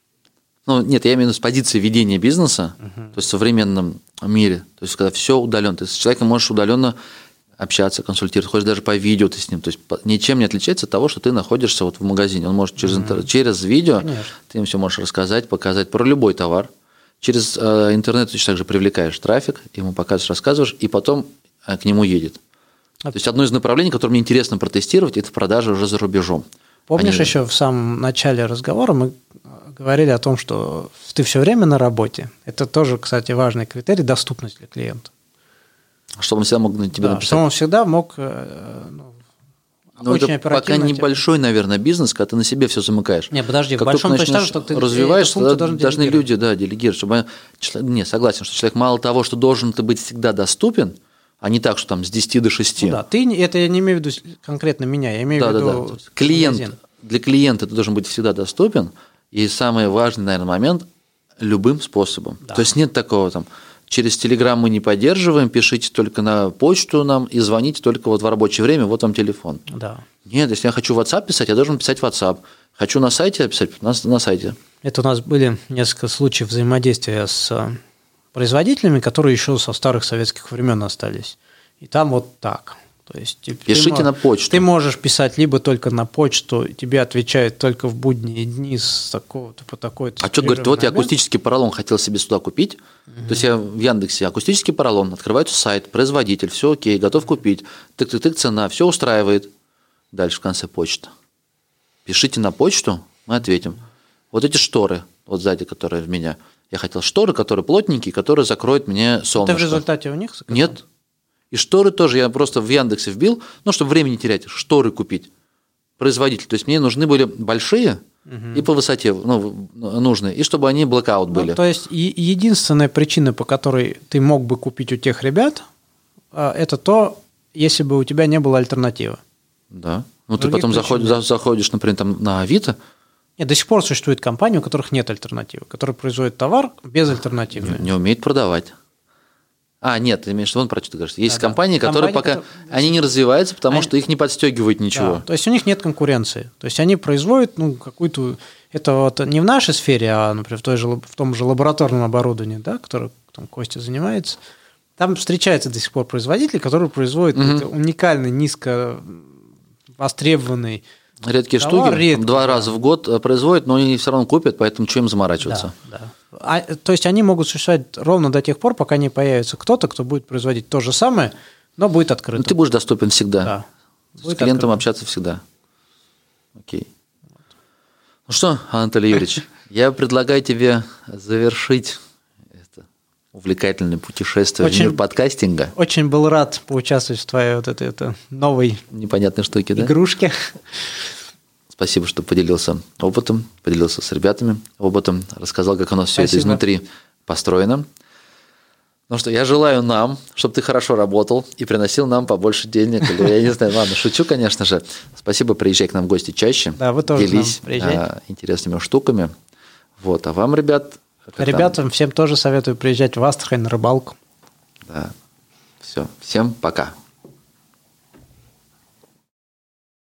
Ну, нет, я имею в виду с позиции ведения бизнеса, то есть в современном мире. То есть, когда все удаленно. Ты с человеком можешь удаленно общаться, консультировать, хочешь даже по видео ты с ним. То есть ничем не отличается от того, что ты находишься вот в магазине. Он может через, интер- через видео, Конечно. ты им все можешь рассказать, показать про любой товар. Через э, интернет ты точно так же привлекаешь трафик, ему показываешь, рассказываешь, и потом э, к нему едет. А- То есть одно из направлений, которое мне интересно протестировать, это продажи уже за рубежом. Помнишь, Они- еще в самом начале разговора мы э, говорили о том, что ты все время на работе. Это тоже, кстати, важный критерий доступность для клиента. Чтобы он всегда мог на тебя Да, написать. чтобы он всегда мог ну, Но очень это пока оперативно тебе- небольшой, наверное, бизнес, когда ты на себе все замыкаешь. Не, подожди, в Как большом только точно так что ты развиваешь, тогда должны делегировать. люди, да, делегировать, чтобы не согласен, что человек мало того, что должен ты быть всегда доступен, а не так, что там с 10 до 6. Ну да, ты это я не имею в виду конкретно меня, я имею да, в да, виду да. Есть Клиент, магазин. для клиента ты должен быть всегда доступен, и самый важный, наверное, момент любым способом. Да. То есть нет такого там через Телеграм мы не поддерживаем, пишите только на почту нам и звоните только вот в рабочее время, вот вам телефон. Да. Нет, если я хочу в WhatsApp писать, я должен писать в WhatsApp. Хочу на сайте писать, на, на сайте. Это у нас были несколько случаев взаимодействия с э, производителями, которые еще со старых советских времен остались. И там вот так. То есть ты- ты Пишите мо- на почту. Ты можешь писать либо только на почту, тебе отвечают только в будние дни с такого-то по такой-то. А что говорит, вот я акустический поролон хотел себе сюда купить. То есть я в Яндексе акустический поролон, открывается сайт, производитель, все окей, готов купить. Тык-тык-тык, цена, все устраивает. Дальше в конце почта. Пишите на почту, мы ответим. Вот эти шторы, вот сзади, которые в меня. Я хотел шторы, которые плотненькие, которые закроют мне Ты солнышко. в результате у них заказал? Нет. И шторы тоже я просто в Яндексе вбил, ну, чтобы времени не терять, шторы купить. Производитель. То есть мне нужны были большие и по высоте ну, нужные, и чтобы они блокаут Ну, были. то есть единственная причина, по которой ты мог бы купить у тех ребят, а, это то, если бы у тебя не было альтернативы. Да. Ну, ты Других потом причин заходишь, нет. заходишь, например, там на Авито, Нет, до сих пор существуют компании, у которых нет альтернативы, которые производят товар без альтернативы. не умеет продавать. А, нет, ты имеешь в виду, вон про что ты говоришь. Есть Да-да. компании, которые Компании, пока которые- они не развиваются, потому Они- что их не подстегивает ничего. Да, то есть у них нет конкуренции. То есть они производят ну, какую-то... Это вот не в нашей сфере, а, например, в, той же, в том же лабораторном оборудовании, да, которым там Костя занимается. Там встречаются до сих пор производители, которые производят Мгм. какой-то уникальный, низко востребованный Редкие Товар штуки, редкий, два да. раза в год э, производят, но они все равно купят, поэтому им заморачиваться? Да, да. А, то есть они могут существовать ровно до тех пор, пока не появится кто-то, кто будет производить то же самое, но будет Ну, открыто. ты будешь доступен всегда. Да. С Будет клиентом открыто. общаться всегда. Окей. Ну что, Анатолий Юрьевич, я предлагаю тебе завершить увлекательное путешествие в Очень- мир подкастинга. Очень был рад поучаствовать в твоей вот этой это, новой Непонятные штуки, да? игрушке. Спасибо, что поделился опытом, поделился с ребятами опытом, рассказал, как у нас все это Спасибо. изнутри построено. Ну что, я желаю нам, чтобы ты хорошо работал и приносил нам побольше денег. Или, я не знаю, ладно, шучу, конечно же. Спасибо, приезжай к нам в гости чаще. Да, вы тоже Делись а, интересными штуками. Вот, а вам, ребят... как там? Ребятам всем тоже советую приезжать в Астрахань на рыбалку. Да. Все. Всем пока.